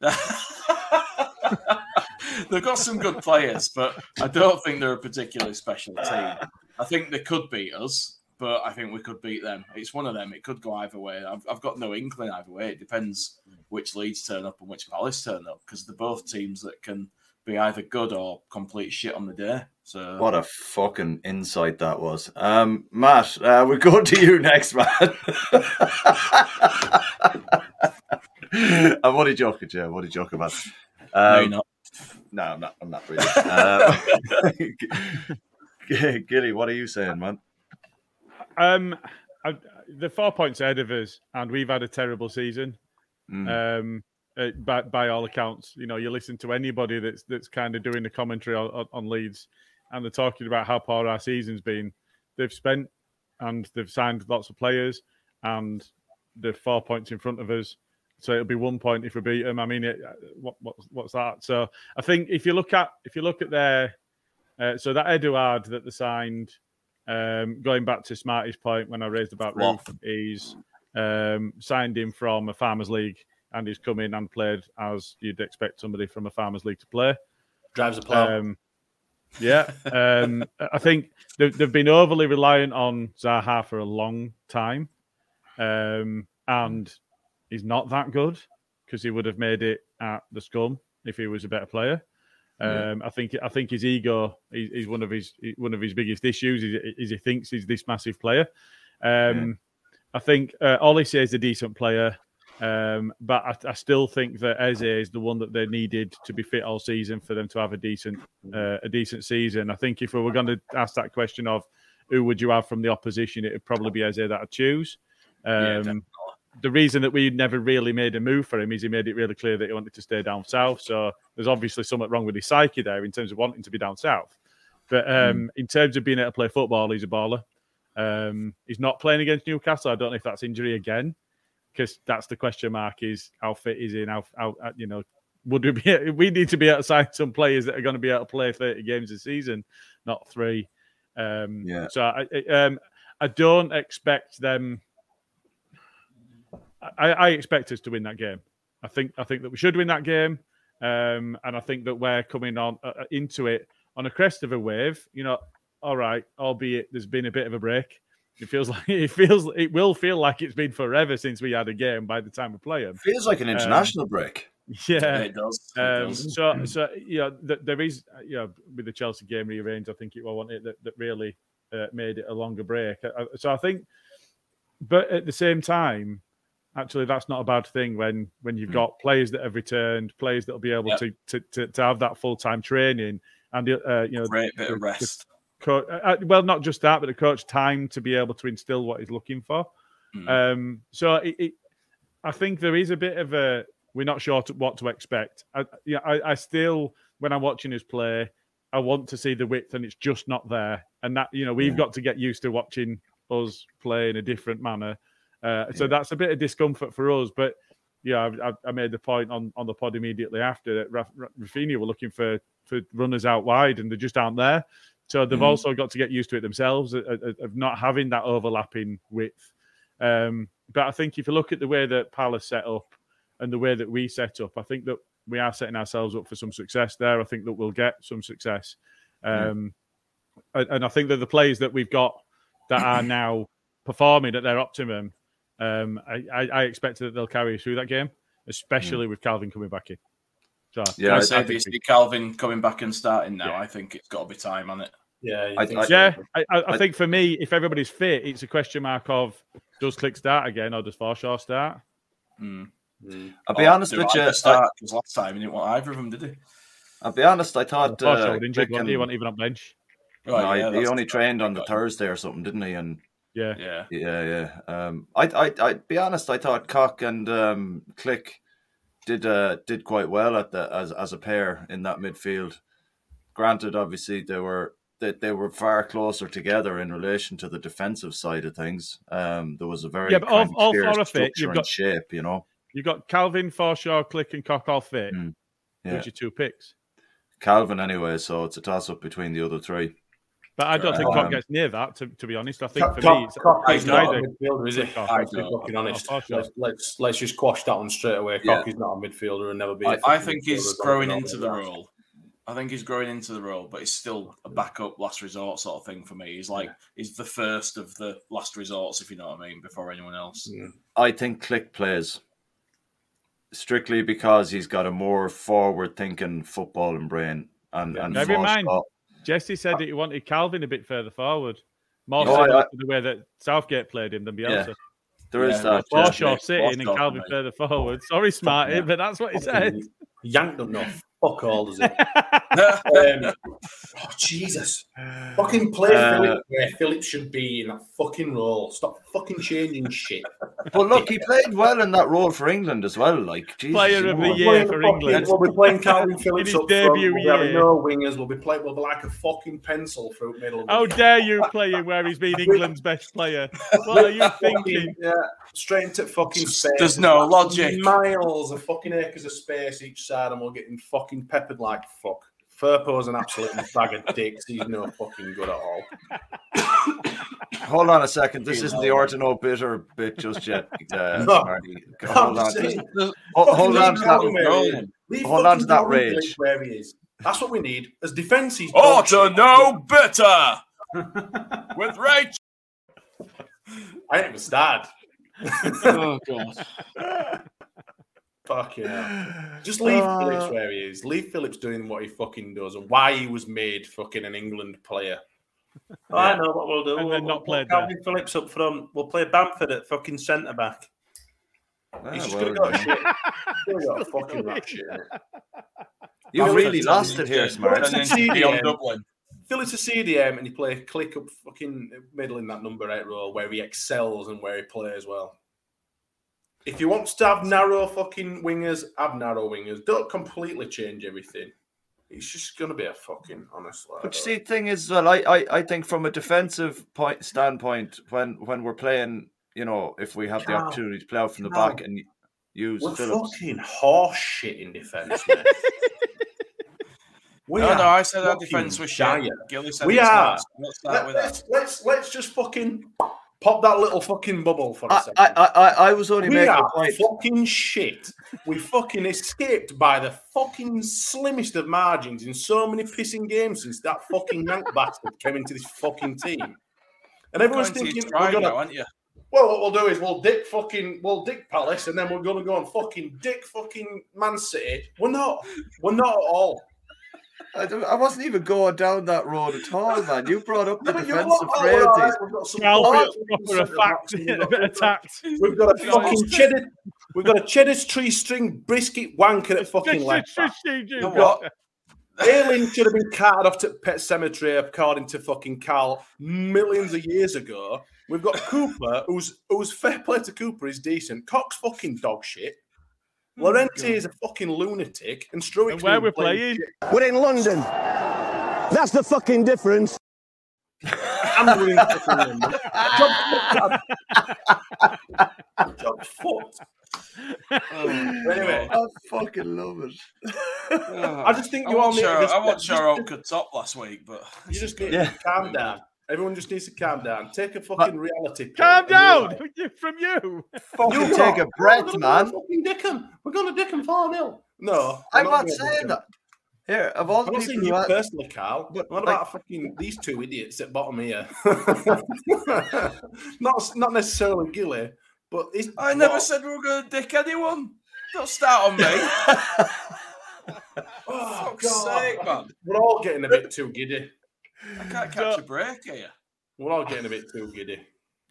S3: They've got some good players, but I don't think they're a particularly special team. I think they could beat us, but I think we could beat them. It's one of them. It could go either way. I've, I've got no inkling either way. It depends which Leeds turn up and which Palace turn up because they're both teams that can be either good or complete shit on the day. So
S2: what a fucking insight that was, um, Matt. Uh, we go to you next, man. I'm only joking, Joe. What are you joking?
S3: Um, no, you're not.
S2: No, I'm not. I'm not really. Uh, [LAUGHS] Gilly, what are you saying, man?
S4: Um, I, the four points ahead of us, and we've had a terrible season. Mm. Um, uh, by, by all accounts, you know, you listen to anybody that's that's kind of doing the commentary on, on Leeds, and they're talking about how poor our season's been. They've spent and they've signed lots of players, and they're four points in front of us. So it'll be one point if we beat them. I mean, it, uh, what, what, what's that? So I think if you look at if you look at their uh, so that Eduard that they signed, um, going back to Smarty's point when I raised about Roofe, he's um, signed him from a Farmers League and he's come in and played as you'd expect somebody from a Farmers League to play.
S6: Drives a plow. Um,
S4: yeah, um, I think they've, they've, been overly reliant on Zaha for a long time, um, and he's not that good because he would have made it at the Scum if he was a better player. Um, yeah. I think I think his ego is, is, one of his one of his biggest issues. Is, is he thinks he's this massive player. Um, yeah. I think uh, Olise is a decent player, um, but I, I, still think that Eze is the one that they needed to be fit all season for them to have a decent uh, a decent season. I think if we were going to ask that question of who would you have from the opposition, it would probably be Eze that I'd choose. Um, yeah, the reason that we never really made a move for him is he made it really clear that he wanted to stay down south. So there's obviously something wrong with his psyche there in terms of wanting to be down south. But um, mm. in terms of being able to play football, he's a baller. Um, he's not playing against Newcastle. I don't know if that's injury again, because that's the question mark: is how fit is he? And how, how uh, you know would we be? [LAUGHS] We need to be able to sign some players that are going to be able to play 30 games a season, not three. Um, yeah. So I, um, I don't expect them I, I, expect us to win that game. I think I think that we should win that game, um, and I think that we're coming on uh, uh, into it on a crest of a wave. You know, all right, albeit there's been a bit of a break. It feels [LAUGHS] like it feels it will feel like it's been forever since we had a game by the time we play them.
S2: Feels like an international um, break.
S4: Yeah,
S3: it does.
S4: It um. So, so you know, th- there is, you know, with the Chelsea game rearranged, I think it was it that, that really uh, made it a longer break. So I think, but at the same time, actually that's not a bad thing when when you've hmm. got players that have returned, players that will be able yep. to, to, to to have that full time training and uh, you know
S3: great bit of rest.
S4: Coach, uh, uh, well, not just that, but the coach time to be able to instill what he's looking for. Mm. Um, so it, it, I think there is a bit of a we're not sure to, what to expect. I, yeah, I, I still when I'm watching his play, I want to see the width, and it's just not there. And that you know we've yeah. got to get used to watching us play in a different manner uh, so that's a bit of discomfort for us. But yeah, I, I, made the point on, on the pod immediately after that Raphinha were looking for, for runners out wide and they just aren't there. So they've mm. also got to get used to it themselves of, of not having that overlapping width. Um, but I think if you look at the way that Palace set up and the way that we set up, I think that we are setting ourselves up for some success there. I think that we'll get some success. Um, yeah. and, and I think that the players that we've got that are [CLEARS THROAT] now performing at their optimum um, I, I, I expect that they'll carry us through that game, especially mm. with Calvin coming back in.
S3: So yeah, I, say if you see Calvin coming back and starting now, yeah. I think it's got to be time on it.
S6: Yeah,
S2: I-
S6: think
S2: I-
S6: so?
S4: Yeah, I, I, I
S2: I-
S4: think for me, if everybody's fit, it's a question mark of does Klich start again or does Forshaw start?
S6: Mm.
S2: I'll be
S3: Or
S2: honest with you. I,
S3: start, 'cause last time he didn't want either of them, did he?
S2: I'll be honest. I thought
S4: Forshaw
S2: uh,
S4: was injured, Klich he? He
S2: and-
S4: wasn't even on bench.
S3: Right,
S2: no, he-
S3: yeah,
S2: he only trained on the Thursday or something, didn't he? And
S4: Yeah.
S3: Yeah.
S2: Yeah, yeah. Um, I, I, I, be honest. I thought Koch and um, Klich did uh, did quite well at the as as a pair in that midfield. Granted, obviously they were they, they were far closer together in relation to the defensive side of things. Um, there was a very
S4: Yeah, but all-
S2: kind
S4: all
S2: clear
S4: four are fit. You've got-
S2: shape. You know,
S4: You've got Calvin, Forshaw, Klich, and Koch all fit.
S2: Mm, yeah.
S4: Who's your two picks?
S2: Calvin anyway. So it's a toss up between the other three.
S4: But I don't think
S2: Um,
S4: Koch gets near that, to, to be honest. I think
S6: Koch,
S4: for me, it's,
S6: Koch
S4: it's
S6: is not a midfielder, is he?
S4: Koch.
S6: Let's fucking honest.
S4: For sure.
S6: let's, let's let's just quash that one straight away.
S2: Yeah.
S6: Koch is not a midfielder and never be. a
S3: I, I
S6: fucking
S3: think he's growing into the
S6: not.
S3: role. I think he's growing into the role, but he's still a backup, last resort sort of thing for me. He's like he's the first of the last resorts, if you know what I mean, before anyone else.
S6: Mm.
S2: I think Klich plays strictly because he's got a more forward thinking football and brain. And, and
S4: Bear in mind,
S2: Forshaw-
S4: Jesse said that he wanted Calvin a bit further forward. More
S2: No,
S4: similar
S2: I- I-
S4: to the way that Southgate played him than Bielsa.
S2: there is
S3: Yeah,
S2: that.
S3: but
S2: yeah.
S4: Forshaw sitting and Calvin
S3: mate.
S4: further forward. Sorry, Smarty,
S3: yeah.
S4: but that's what he said.
S6: Fucking Yanked up, no. Fuck all, does [LAUGHS] it? Um, oh, Jesus. [SIGHS] Fucking play
S2: Uh,
S6: Phillips where Phillips should be in that fucking role. Stop fucking changing shit. [LAUGHS]
S2: But look, he played well in that role for England as well. Like Jesus,
S4: Player of the year for
S6: fucking-
S4: England.
S6: We'll be playing Calvin [LAUGHS] Phillips
S4: his
S6: up front.
S4: debut
S6: We'll be having no wingers. We'll be playing. We'll be like a fucking pencil through middle.
S4: How dare you play him where he's been [LAUGHS] England's best player? What are you thinking?
S6: Yeah, straight into fucking space.
S3: There's no logic.
S6: Miles of fucking acres of space each side, and we're getting fucking peppered like fuck. Firpo's an absolute bag of dicks. He's no fucking good at all. [COUGHS]
S2: Hold on a second. This
S6: Fucking
S2: isn't the
S6: hell.
S2: Ortino bitter bit just yet. [LAUGHS] Uh,
S6: No.
S2: Hold on.
S6: just
S2: Hold, hold on to that.
S6: where he is. Leave
S2: Hold on to that rage.
S6: Where he is. That's what we need. As defence, he's
S3: Oh,
S6: dog
S3: to
S6: shit.
S3: know better [LAUGHS] with Rach.
S6: I ain't even started.
S3: Oh god. [LAUGHS]
S6: Fucking hell. Just leave
S2: Uh,
S6: Phillips where he is. Leave Phillips doing what he fucking does and why he was made fucking an England player. [LAUGHS]
S7: Oh, I know what we'll do.
S4: And
S7: we'll,
S4: then not
S7: we'll Calvin Phillips up front. We'll play Bamford at fucking centre back.
S2: Ah,
S6: He's just
S2: well
S6: gonna go shit. He's gonna go [LAUGHS] fucking rat shit.
S2: You
S6: Phillips
S2: really
S6: is-
S2: lost it here, Smart.
S3: And then beyond Dublin.
S6: Phillips a CDM and he play a Klich up fucking middle in that number eight role where he excels and where he plays well. If you want to have narrow fucking wingers, have narrow wingers. Don't completely change everything. It's just gonna be a fucking honestly.
S2: But you see, the thing is, well, I, I, I think from a defensive point standpoint, when when we're playing, you know, if we have the opportunity to play out from the back and use
S6: we're
S2: Phillips,
S6: fucking horse shit in defence. [LAUGHS] We
S3: no,
S6: are
S3: no, I said our defence was
S6: dire.
S3: shit. Gilly said
S6: We are.
S3: not. let's,
S6: let's, let's let's just fucking pop that little fucking bubble for a
S2: I,
S6: second.
S2: I, I, I was only
S6: we
S2: making
S6: are
S2: a point.
S6: fucking shit. We fucking escaped by the fucking slimmest of margins in so many pissing games since that fucking yank [LAUGHS] bastard came into this fucking team. And everyone's thinking, we're gonna,
S3: now, aren't you?
S6: well, what we'll do is we'll dick fucking, we'll dick Palace, and then we're gonna go and fucking dick fucking Man City. We're not. We're not at all.
S2: I, don't- I wasn't even going down that road at all, man. You brought up the [LAUGHS]
S6: No, but you're
S2: defensive
S6: not-
S2: frailties.
S6: we've got some
S4: Cal
S6: fucking
S4: Phillips proper a fact, a
S6: we've
S4: bit
S6: got-
S4: attacked.
S6: We've got a fucking
S3: it's-
S6: cheddar. We've got a cheddar's tree string brisket wanker at fucking [LAUGHS] left. back.
S4: You
S6: know what? Ayling should have been carted off to Pet Cemetery according to fucking Carl millions of years ago. We've got Cooper, who's who's fair play to Cooper, is decent. Koch's fucking dog shit. Oh Llorente is a fucking lunatic, and Struijk's
S4: And where we're playing?
S6: shit.
S8: We're in London. That's the fucking difference.
S6: And we're fucking London. Job fucked. Job. Anyway,
S2: I fucking love it.
S6: I just think
S3: I
S6: you all
S3: watched
S6: need to
S3: your,
S6: just-
S3: I watched
S6: just-
S3: your Oka top last week, but
S6: You just need
S2: Yeah.
S6: to calm down. Everyone just needs to calm down. Take a fucking reality. pill
S4: Calm
S6: and
S4: down [LAUGHS]
S6: realise-
S4: from you.
S2: You
S6: You
S2: take
S6: what?
S2: a breath,
S6: We're gonna
S2: man.
S6: Fucking dick 'em. We're going to dick 'em 4 0. No.
S2: I'm
S6: we're
S2: not
S6: gonna
S2: saying that. Here, of all the
S6: I'm not
S2: people
S6: saying
S2: who
S6: you
S2: had-
S6: personally, Carl.
S2: But,
S6: what
S2: like-
S6: about fucking these two idiots at bottom here? [LAUGHS] not not necessarily Gilly, but it's,
S3: I never
S6: what-
S3: said we were going to dick anyone. Don't start on me. [LAUGHS]
S6: Oh,
S3: fuck's sake, man.
S6: We're all getting a bit too giddy.
S3: I can't catch a break here.
S6: We're all getting a bit too giddy.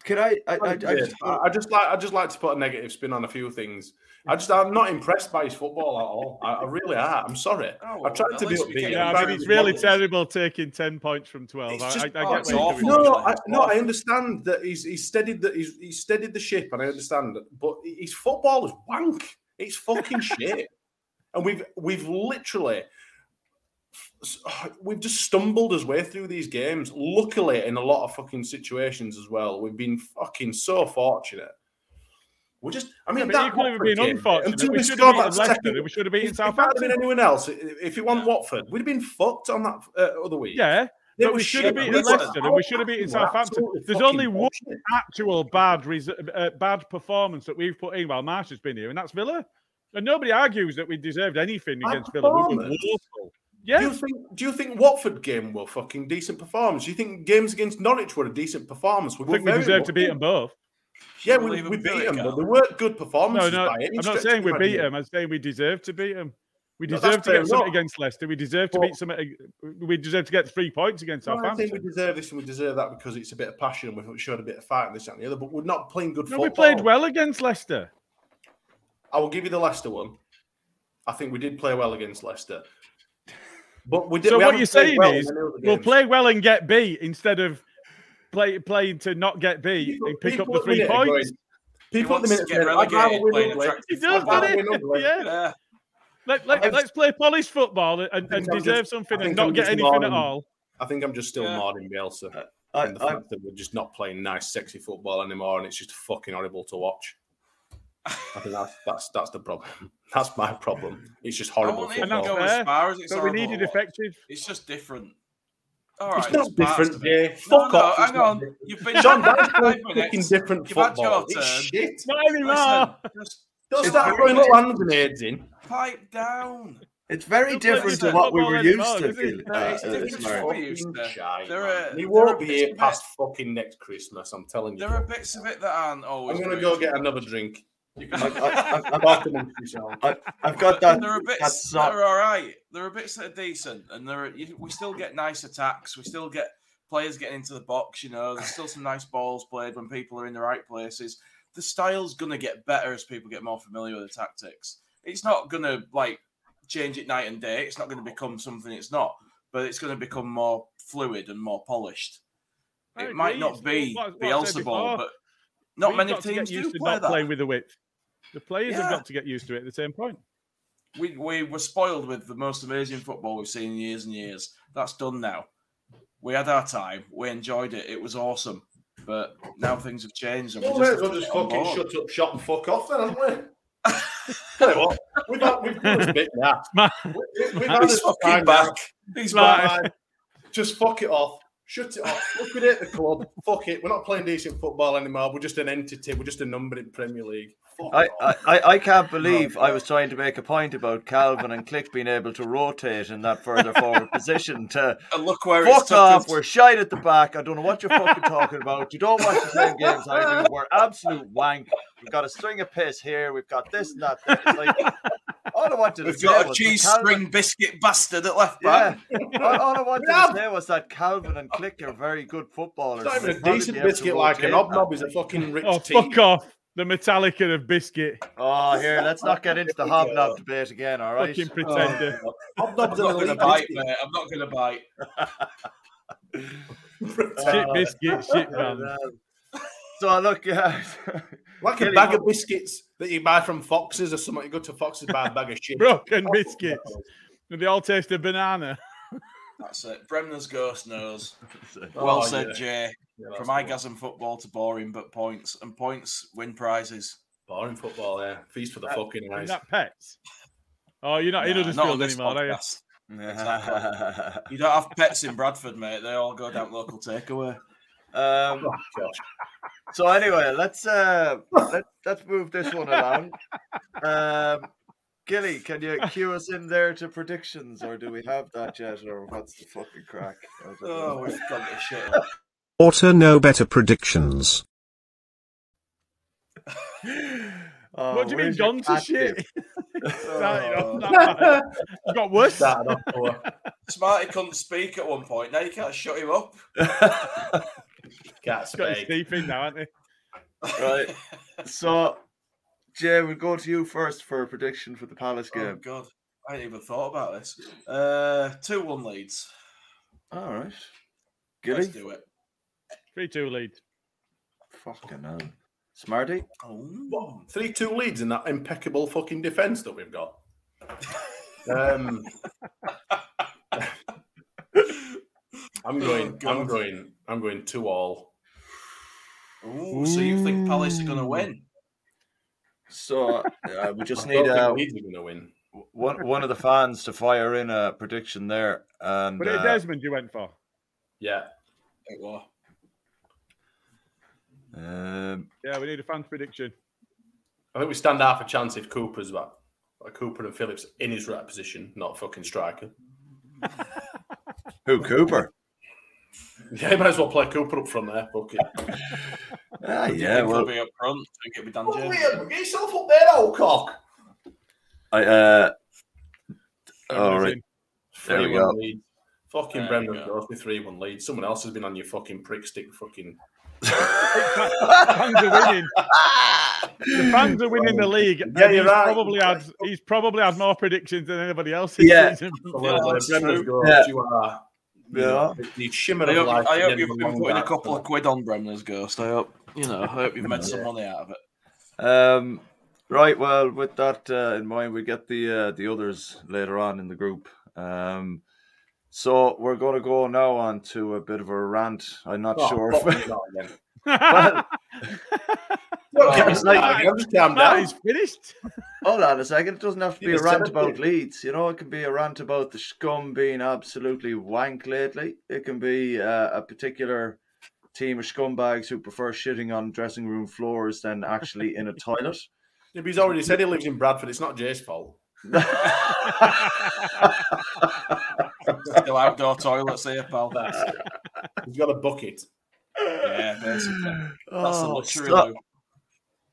S2: Can I? I, I, I
S6: I,
S2: just,
S6: I just like I just like to put a negative spin on a few things. I just I'm not impressed by his football at all. I, I really are. I'm sorry.
S3: Oh,
S6: I tried
S3: at
S6: to be upbeat.
S4: Yeah,
S6: I'm
S4: I
S6: trying
S4: mean, it's
S6: be
S4: really
S6: positive.
S4: terrible taking 10 points from 12.
S6: It's
S4: I,
S6: just-
S4: I, I
S3: oh,
S4: get
S3: it's awful.
S6: No. I, no, I understand that he's he's steadied that he's he's steadied the ship, and I understand that. But his football is wank. It's fucking [LAUGHS] shit. And we've we've literally [SIGHS] we've just stumbled his way through these games. Luckily, in a lot of fucking situations as well, we've been fucking so fortunate. We're just, I mean,
S4: Yeah,
S6: that
S4: equally, we've been unfortunate.
S6: Until
S4: We
S6: we
S4: should have
S6: scored
S4: beaten
S6: that second,
S4: we should have beaten
S6: if, if that had been
S4: Southampton.
S6: anyone else, if it wasn't Watford, we'd have been fucked on that uh, other week.
S4: Yeah,
S6: They
S4: but we should have beaten
S6: We
S4: Leicester and we should have
S6: our
S4: beaten Southampton. There's only one
S6: bullshit.
S4: actual bad res- uh, bad performance that we've put in while Marsch has been here, and that's Villa. And nobody argues that we deserved anything
S6: Bad
S4: against Villa. We were
S6: performance?
S4: Woeful.
S6: Do you think? Do you think Watford game were fucking decent performance? Do you think games against Norwich were a decent performance? We
S4: I think we
S6: very
S4: deserve to beat them both.
S6: Yeah,
S3: we
S6: we,
S3: leave
S6: we
S3: them do
S6: beat them, but they weren't good
S4: No,
S6: performances
S4: no,
S6: by any
S4: I'm not saying we beat them. I'm saying we deserve to beat them. We
S6: No,
S4: deserve to
S6: fair
S4: get something
S6: enough.
S4: against Leicester. We deserve to
S6: But-
S4: beat something. We deserve to get three points against
S6: No, I think we deserve this and we deserve that because it's a bit of passion and we showed a bit of fight and this that, and the other. But we're not playing good
S4: No,
S6: football.
S4: we played well against Leicester.
S6: I will give you the Leicester one. I think we did play well against Leicester. But we did.
S4: So
S6: we
S4: what you're saying
S6: well
S4: is we'll play well and get beat instead of play playing to not get beat
S6: People-
S4: and pick up the three points.
S6: going- People at the
S3: wants
S6: minute
S3: get
S6: saying, "I'd rather
S3: relegated
S6: win
S3: playing
S6: ugly.
S3: attractive
S4: He does,
S6: rather
S4: doesn't
S6: win
S4: it?
S6: ugly."
S4: Yeah.
S3: Yeah.
S4: Let, let,
S6: I've-
S4: let's play polished football and, and,
S6: think
S4: and
S6: I'm
S4: deserve
S6: just-
S4: something and not
S6: I'm
S4: get
S6: just
S4: anything at all.
S6: I think I'm just still
S3: Yeah.
S6: modding Bielsa.
S2: Uh, I,
S6: and the
S2: I,
S6: fact that we're just not playing nice, sexy football anymore, and it's just fucking horrible to watch. I think that's that's that's the problem. [LAUGHS] That's my problem. It's just
S3: I
S6: horrible
S3: won't
S6: football.
S3: go as far as it's
S4: But we
S3: horrible
S4: needed
S3: to watch.
S4: effective.
S3: It's just different. All right,
S6: It's not
S3: there's
S6: different. Jay. Fuck
S3: no,
S6: off. It's
S3: hang on.
S6: different.
S3: You've been
S6: John, [LAUGHS] that's fucking different
S3: You've had your
S6: football. It's
S3: turn.
S6: shit.
S4: Not anymore.
S3: Just
S6: Don't
S3: It's
S6: start
S3: very
S6: throwing little hand grenades in.
S3: pipe down.
S2: it's very
S4: Don't
S2: different to
S4: to
S2: what we were used to.
S4: it?
S2: Uh,
S3: it's
S2: uh,
S3: different
S2: this
S3: to what we used to.
S6: Shite,
S3: are-
S6: he won't be here past fucking next Christmas. I'm telling you.
S3: There are bits of it that aren't always.
S6: I'm gonna go get another drink.
S3: You
S2: I,
S3: can-
S2: I, I,
S6: Talk amongst yourselves.
S2: I, I've got that.
S3: there are
S2: that
S3: bits
S2: song.
S3: that are all right. There are bits that are decent, and there are, we still get nice attacks. We still get players getting into the box. You know, there's still some nice balls played when people are in the right places. The style's gonna get better as people get more familiar with the tactics. It's not gonna like change it night and day. It's not gonna become something it's not, but it's gonna become more fluid and more polished.
S4: I
S3: It might not be
S4: what- what I said
S3: but not
S4: We've
S3: many
S4: got to get
S3: teams
S4: used
S3: do
S4: to
S3: play
S4: not
S3: that.
S4: playing with the width. The players have got to get used to it at the same point.
S3: we we were spoiled with the most amazing football we've seen in years and years. That's done now. We had our time. We enjoyed it. It was awesome. But now things have changed. And we
S6: Well,
S3: just
S6: may
S3: have
S6: as well
S3: to
S6: just fucking shut up shop and fuck off then, haven't we? [LAUGHS] Tell you what, we've had, we've done this bit now. [LAUGHS]
S4: Man,
S6: We- we- We've had
S3: He's
S6: this
S3: fucking back. He's
S4: Right.
S3: back.
S6: Just fuck it off. Shut it off. Liquidate the club. Fuck it. We're not playing decent football anymore. We're just an entity. We're just a number in Premier League. Fuck
S2: I. I, I- I can't [LAUGHS] believe I was trying to make a point about Calvin and Klich being able to rotate in that further forward [LAUGHS] position to
S3: And look where it's
S2: fuck
S3: took
S2: off.
S3: us.
S2: We're shite at the back. I don't know what you're fucking talking about. You don't watch the same games I do. We're absolute wank. We've got a string of piss here. We've got this and that. It's like, all I wanted
S3: We've
S2: say
S3: got a
S2: was
S3: cheese
S2: that Calvin-
S3: string biscuit bastard at left
S2: Yeah,
S3: back.
S2: all, all I wanted
S6: Yeah.
S2: to say was that Calvin and Klich are very good footballers.
S6: It's not even a decent
S2: be able to
S6: biscuit like an
S2: rotate that.
S6: is a fucking rich
S4: Oh,
S6: tea.
S4: fuck off. The Metallica of biscuit.
S2: Oh, here, let's not get into the [LAUGHS] hobnob debate again, all right?
S4: Fucking pretender.
S3: Oh, I'm
S6: Hobnob's
S3: not going to bite,
S6: biscuit.
S3: mate. I'm not going to bite. [LAUGHS]
S4: shit biscuit, shit [LAUGHS] man.
S2: So I look, yeah.
S6: Uh, like a bag of biscuits that you buy from Foxes or something. You go to Foxes buy a bag of shit.
S4: Broken biscuits. They all taste of banana.
S3: That's it. Bremner's ghost knows.
S6: Oh,
S3: Well said,
S6: yeah.
S3: Jay.
S6: Yeah,
S3: From
S6: the one.
S3: orgasm football to boring but points, and points win prizes.
S6: Boring football, yeah. Feast for the fucking
S4: Is
S6: eyes.
S4: that pets? Oh, you're not in
S3: Nah, not on
S4: Huddersfield
S3: this
S4: anymore, are you?
S3: podcast. [LAUGHS] You don't have pets in Bradford, mate. They all go down local takeaway.
S2: um,
S6: Oh,
S2: so anyway, let's uh, let, let's move this one along. Um, Gilly, can you cue us in there to predictions, or do we have that yet, or what's the fucking crack? I don't know.
S3: Oh, we've gone to shit. [LAUGHS]
S9: Auto no better predictions. [LAUGHS]
S2: Oh,
S4: what do you mean,
S2: where's
S4: gone to shit?
S2: tip?
S4: Started
S3: Oh.
S4: off that bad. Got worse.
S6: Started off poor.
S3: Smarty couldn't speak at one point. Now you can't shut him up. [LAUGHS]
S6: Can't
S4: He's got his
S6: speak.
S4: teeth in now, hasn't he?
S2: right. So, Jay, we'll go to you first for a prediction for the Palace
S3: Oh
S2: game.
S3: God, I hadn't even thought about this. Uh, two one Leeds.
S2: All right.
S3: Let's do it.
S4: 3 2 lead.
S2: Fucking hell. Smarty?
S3: Oh.
S6: Three two Leeds in that impeccable fucking defense that we've got. Um, I'm going. I'm going. I'm going two all.
S3: Ooh, so you think Palace are going to win?
S2: So, uh, we just
S6: I
S2: need
S6: don't
S2: uh,
S6: Leeds are going to win.
S2: one, one of the fans to fire in a prediction there. And
S4: But it
S2: uh,
S4: Desmond you went for.
S6: Yeah.
S3: It was.
S2: Um,
S4: Yeah, we need a fan prediction.
S6: I think we stand half a chance if Cooper's back. Like Cooper and Phillips in his right position, not fucking striker.
S2: who, Cooper? [LAUGHS]
S6: Yeah, you might as well play Cooper up from there. Fuck it.
S2: Ah, yeah,
S3: think
S2: well,
S3: he'll be up front. Think it'll be Dan James.
S6: Liam, get yourself up there, old cock.
S2: I, uh, all
S4: Everyone's
S2: right. There we go.
S6: lead. Fucking
S3: There
S6: Brendan
S3: go.
S6: goes 3 1 lead. Someone else has been on your fucking prick stick. Fucking.
S4: Fans are winning. The fans are winning the league.
S6: Yeah, you're
S4: he's
S6: right.
S4: Probably had he's probably had more predictions than anybody else this
S2: Yeah.
S4: season.
S6: Well,
S3: that's
S6: Brendan's
S3: true.
S6: goes,
S2: Yeah.
S6: you are. you
S2: Yeah.
S6: The shimmer
S3: I
S6: of
S3: hope,
S6: life.
S3: I hope you've been
S6: long
S3: putting a
S6: dark
S3: couple of quid on Bremner's Ghost. I hope, you know, I hope you've made some money out of it.
S2: Um, right. Well, with that uh, in mind, we get the uh, the others later on in the group. Um, so we're going to go now on to a bit of a rant. I'm not
S6: Oh,
S2: sure.
S6: fuck
S2: If,
S6: me, [LAUGHS] not
S2: well, [LAUGHS]
S6: Don't
S2: Oh, it's like-
S6: I'm just calm down.
S4: is finished.
S2: hold on a second. It doesn't have to be a rant about Leeds. You know, it can be a rant about the scum being absolutely wank lately. It can be uh, a particular team of scumbags who prefer shitting on dressing room floors than actually in a toilet. [LAUGHS]
S6: Yeah, but he's already said he lives in Bradford. It's not Jay's fault. [LAUGHS]
S3: Still outdoor toilets here, pal.
S6: That's [LAUGHS] it. He's got a bucket.
S3: Yeah, basically. That's the
S2: Oh,
S3: luxury.
S2: so-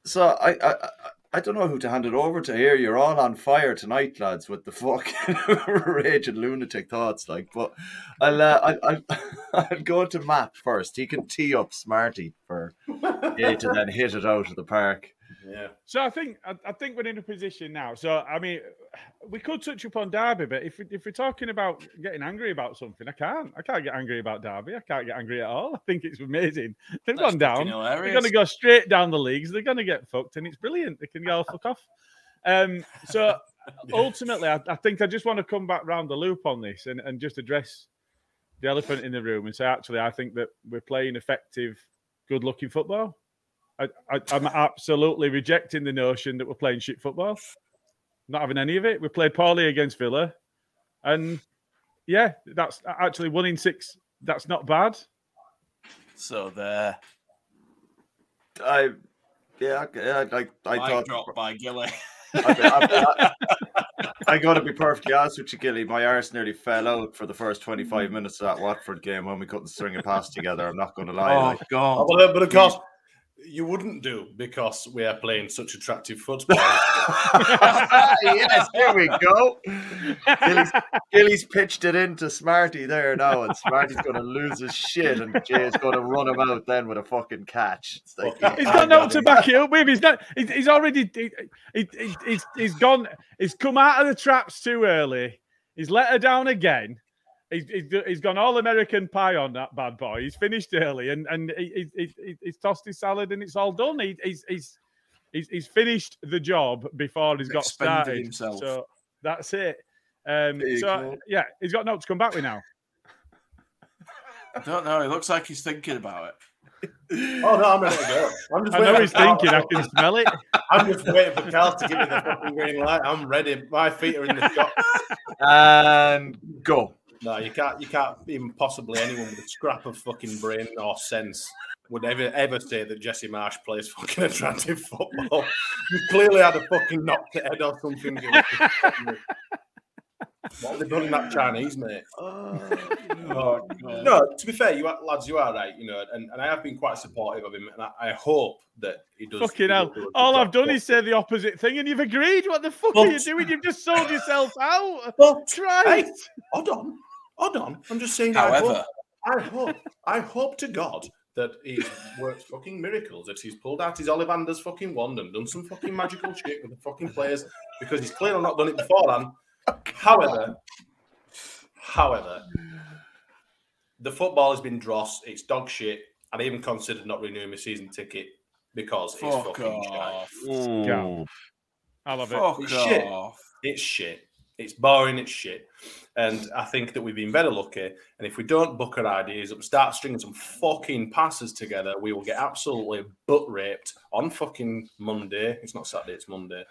S2: So I, I I- I don't know who to hand it over to here. You're all on fire tonight, lads, with the fucking [LAUGHS] raging lunatic thoughts. Like, but I'll uh, I, I, I'll go to Matt first. He can tee up Smarty for Jay to then hit it out of the park.
S6: Yeah.
S4: So I think I, I think we're in a position now. So I mean, we could touch upon Derby, but if we, if we're talking about getting angry about something, I can't. I can't get angry about Derby. I can't get angry at all. I think it's amazing. They've
S3: That's
S4: gone down.
S3: fucking
S4: They're going to go straight down the leagues. They're going to get fucked, and it's brilliant. They can go fuck off. Um, so [LAUGHS] ultimately, I, I think I just want to come back round the loop on this and, and just address the elephant in the room and say, actually, I think that we're playing effective, good-looking football. I, I, I'm absolutely rejecting the notion that we're playing shit football. Not having any of it. We played poorly against Villa, and yeah, that's actually one in six. That's not bad.
S3: So there.
S2: I yeah, I, I, I, I
S3: Mic
S2: thought
S3: drop by Gilly.
S2: I, I, I [LAUGHS] got to be perfectly honest with you, Gilly. My arse nearly fell out for the first 25 minutes of that Watford game when we couldn't string a pass together. I'm not going to lie.
S3: oh
S2: like.
S3: God.
S6: But, but of course, you wouldn't do because we are playing such attractive football. [LAUGHS]
S2: yes, here we go. Gilly's, Gilly's pitched it into Smarty there now, and Smarty's going to lose his shit, and Jay's going to run him out then with a fucking catch. It's like,
S4: He's got no to back it up with. He's not. He's, he's already. He, he, he- he's, he's gone. He's come out of the traps too early. He's let her down again. He's, he's, he's gone all American pie on that bad boy. He's finished early and and he, he, he- he's tossed his salad and it's all done. He, he's he's he's he's finished the job before he's got
S3: Expended
S4: started.
S3: himself.
S4: So that's it. Um, so
S2: go.
S4: yeah, he's got no to come back with now.
S3: I don't know. It looks like he's thinking about it.
S6: oh no, I'm ready to go. I'm just
S4: I know
S6: waiting
S4: he's
S6: for Carl-
S4: thinking. I can [LAUGHS] smell it.
S6: I'm just waiting for Carl to give me the fucking green light. I'm ready. My feet are in the shop. [LAUGHS]
S2: and go.
S6: No, you can't. You can't even possibly anyone with a scrap of fucking brain or sense would ever ever say that Jesse Marsch plays fucking attractive football. You clearly had a fucking knocked head or something. what have they done in that Chinese, mate?
S3: Oh, oh God.
S6: No, to be fair, you are, lads, you are right. You know, and, and I have been quite supportive of him, and I, I hope that he does.
S4: Fucking hell.
S6: do
S4: All. I've done is say the opposite thing and you've agreed. What the fuck are you doing? You've just sold yourself out.
S6: Well, hey, hold on. Hold on. I'm just saying. I
S3: However-
S6: hope, I hope, I hope to God that he's worked fucking miracles. That he's pulled out his Ollivander's fucking wand and done some fucking magical shit with the fucking players because he's clearly not done it before. beforehand. However, however, the football has been dross. It's dog shit. And I even considered not renewing my season ticket because it's
S3: Fuck
S6: fucking
S3: off.
S6: shite.
S4: Yeah. I love it.
S3: Fuck
S6: It's shit. It's shit. It's boring. It's shit. And I think that we've been better lucky. And if we don't book our ideas up, start stringing some fucking passes together, we will get absolutely butt raped on fucking Monday. It's not Saturday. It's Monday.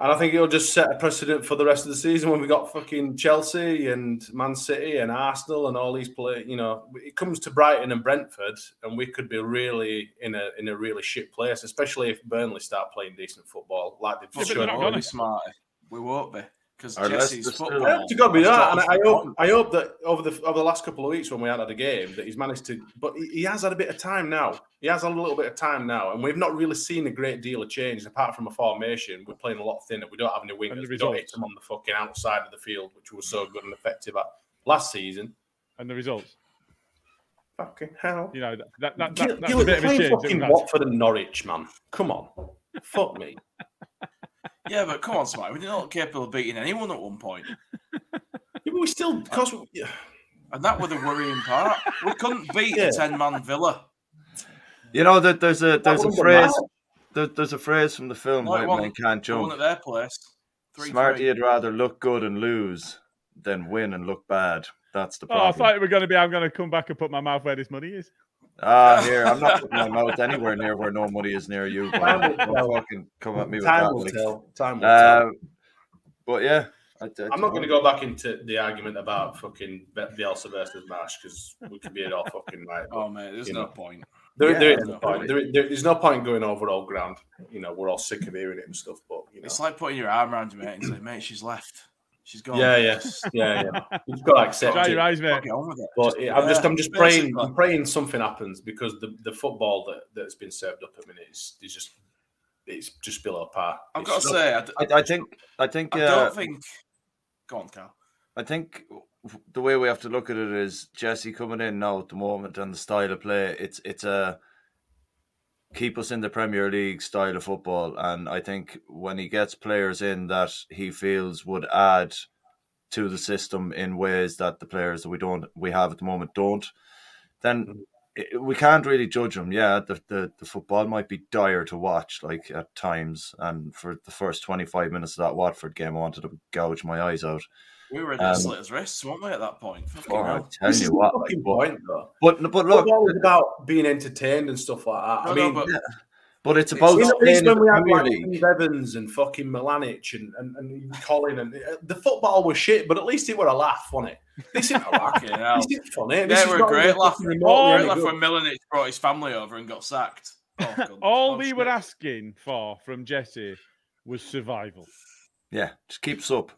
S6: And I think it'll just set a precedent for the rest of the season when we got fucking Chelsea and Man City and Arsenal and all these play. You know, it comes to Brighton and Brentford, and we could be really in a in a really shit place, especially if Burnley start playing decent football like they've
S3: Yeah,
S6: shown.
S3: they're not going to be smart. We won't be because
S2: Our
S3: Jesse's
S2: Leicester's still-
S3: football.
S6: Yeah, it's to be
S3: has
S6: that, and I hope. I hope that over the over the last couple of weeks when we had had a game that he's managed to, but he, he has had a bit of time now. He has had a little bit of time now, and we've not really seen a great deal of change apart from a formation. We're playing a lot thinner. We don't have any
S4: And
S6: wingers.
S4: the
S6: We don't hit
S4: results.
S6: them on the fucking outside of the field, which was so good and effective at last season.
S4: And the results.
S6: Fucking hell!
S4: You know, that, that, that,
S6: Gil-
S4: that, that's
S6: Gil-
S4: a bit of a
S6: playing
S4: change. that
S6: fucking
S4: we've had.
S6: Watford and Norwich, man. Come on, fuck me.
S3: Yeah, but come on, Smite. We didn't capable of beating anyone at one point. [LAUGHS]
S6: Yeah, but we still uh, because we, yeah.
S3: And that was the worrying part. We couldn't beat
S6: Yeah.
S3: a 10 man villa.
S2: You know that there's a there's a phrase there, there's a phrase from the film
S3: No, it
S2: White Man. Can't
S3: The one
S2: Jump.
S3: at their place. Three,
S2: Smarty
S3: three.
S2: would rather look good and lose than win and look bad. That's the
S4: Oh, I
S2: problem.
S4: thought it were going to be. I'm going to come back and put my mouth where this money is.
S2: Ah, [LAUGHS] here I'm not putting my mouth anywhere near where no money is near you.
S6: Time will
S2: Don't
S6: tell.
S2: fucking come at me with
S6: Time
S2: that.
S6: will
S2: like.
S6: tell. Time will tell.
S2: Uh, but yeah, I,
S6: I'm not going to go back into the argument about fucking Be- Bielsa versus Marsch because we could be at all fucking right. but,
S3: Oh, man, there's no
S6: know,
S3: point.
S6: There,
S2: Yeah,
S6: there is no
S3: no
S6: point.
S3: point.
S6: There, there- there's no point going over old ground. You know, we're all sick of hearing it and stuff. But you know,
S3: It's like putting your arm around your mate and saying, mate, she's left. She's gone.
S6: yeah, yeah, yeah, yeah. [LAUGHS] You've got to accept
S4: Dry
S6: it.
S4: your eyes, mate.
S3: Get on with it.
S6: But
S3: Just-
S6: I'm just, I'm just praying. I'm praying something happens because the, the football that that's been served up at minute is, is just, it's just below par.
S3: I've
S6: It's
S3: got to
S6: just-
S3: say, I, d-
S2: I, I think I think
S3: I
S2: uh,
S3: don't think. Go on, Carl.
S2: I think the way we have to look at it is Jesse coming in now at the moment and the style of play. It's it's a keep us in the Premier League style of football, and I think when he gets players in that he feels would add to the system in ways that the players that we don't we have at the moment don't, then mm-hmm. we can't really judge him. Yeah, the, the the football might be dire to watch, like at times, and for the first twenty five minutes of that Watford game, I wanted to gouge my eyes out.
S3: We were at
S2: Um,
S3: the Slater's wrists, weren't we, at that point? Fucking
S2: Oh, I tell
S6: This
S2: you
S6: the
S2: what, like,
S6: fucking
S2: but,
S6: point, though.
S2: but but look,
S6: Football is about being entertained and stuff like that.
S3: No,
S6: I
S3: no,
S6: mean,
S3: but-
S2: yeah, but it's about
S6: It's
S2: staying in
S6: when we had
S2: Premier
S6: like Steve Evans and fucking Milanic and, and, and Colin and uh, the football was shit, but at least it were a laugh, wasn't it? This isn't. [LAUGHS]
S3: Fucking hell.
S6: this isn't funny.
S3: Yeah,
S6: This
S3: it
S6: is
S3: were a great
S6: even
S3: laugh.
S6: fucking
S3: Great laugh when Milanic brought his family over and got sacked. Oh, [LAUGHS]
S4: All
S3: Oh,
S4: we
S3: shit.
S4: were asking for from Jesse was survival.
S2: Yeah, just keep us up.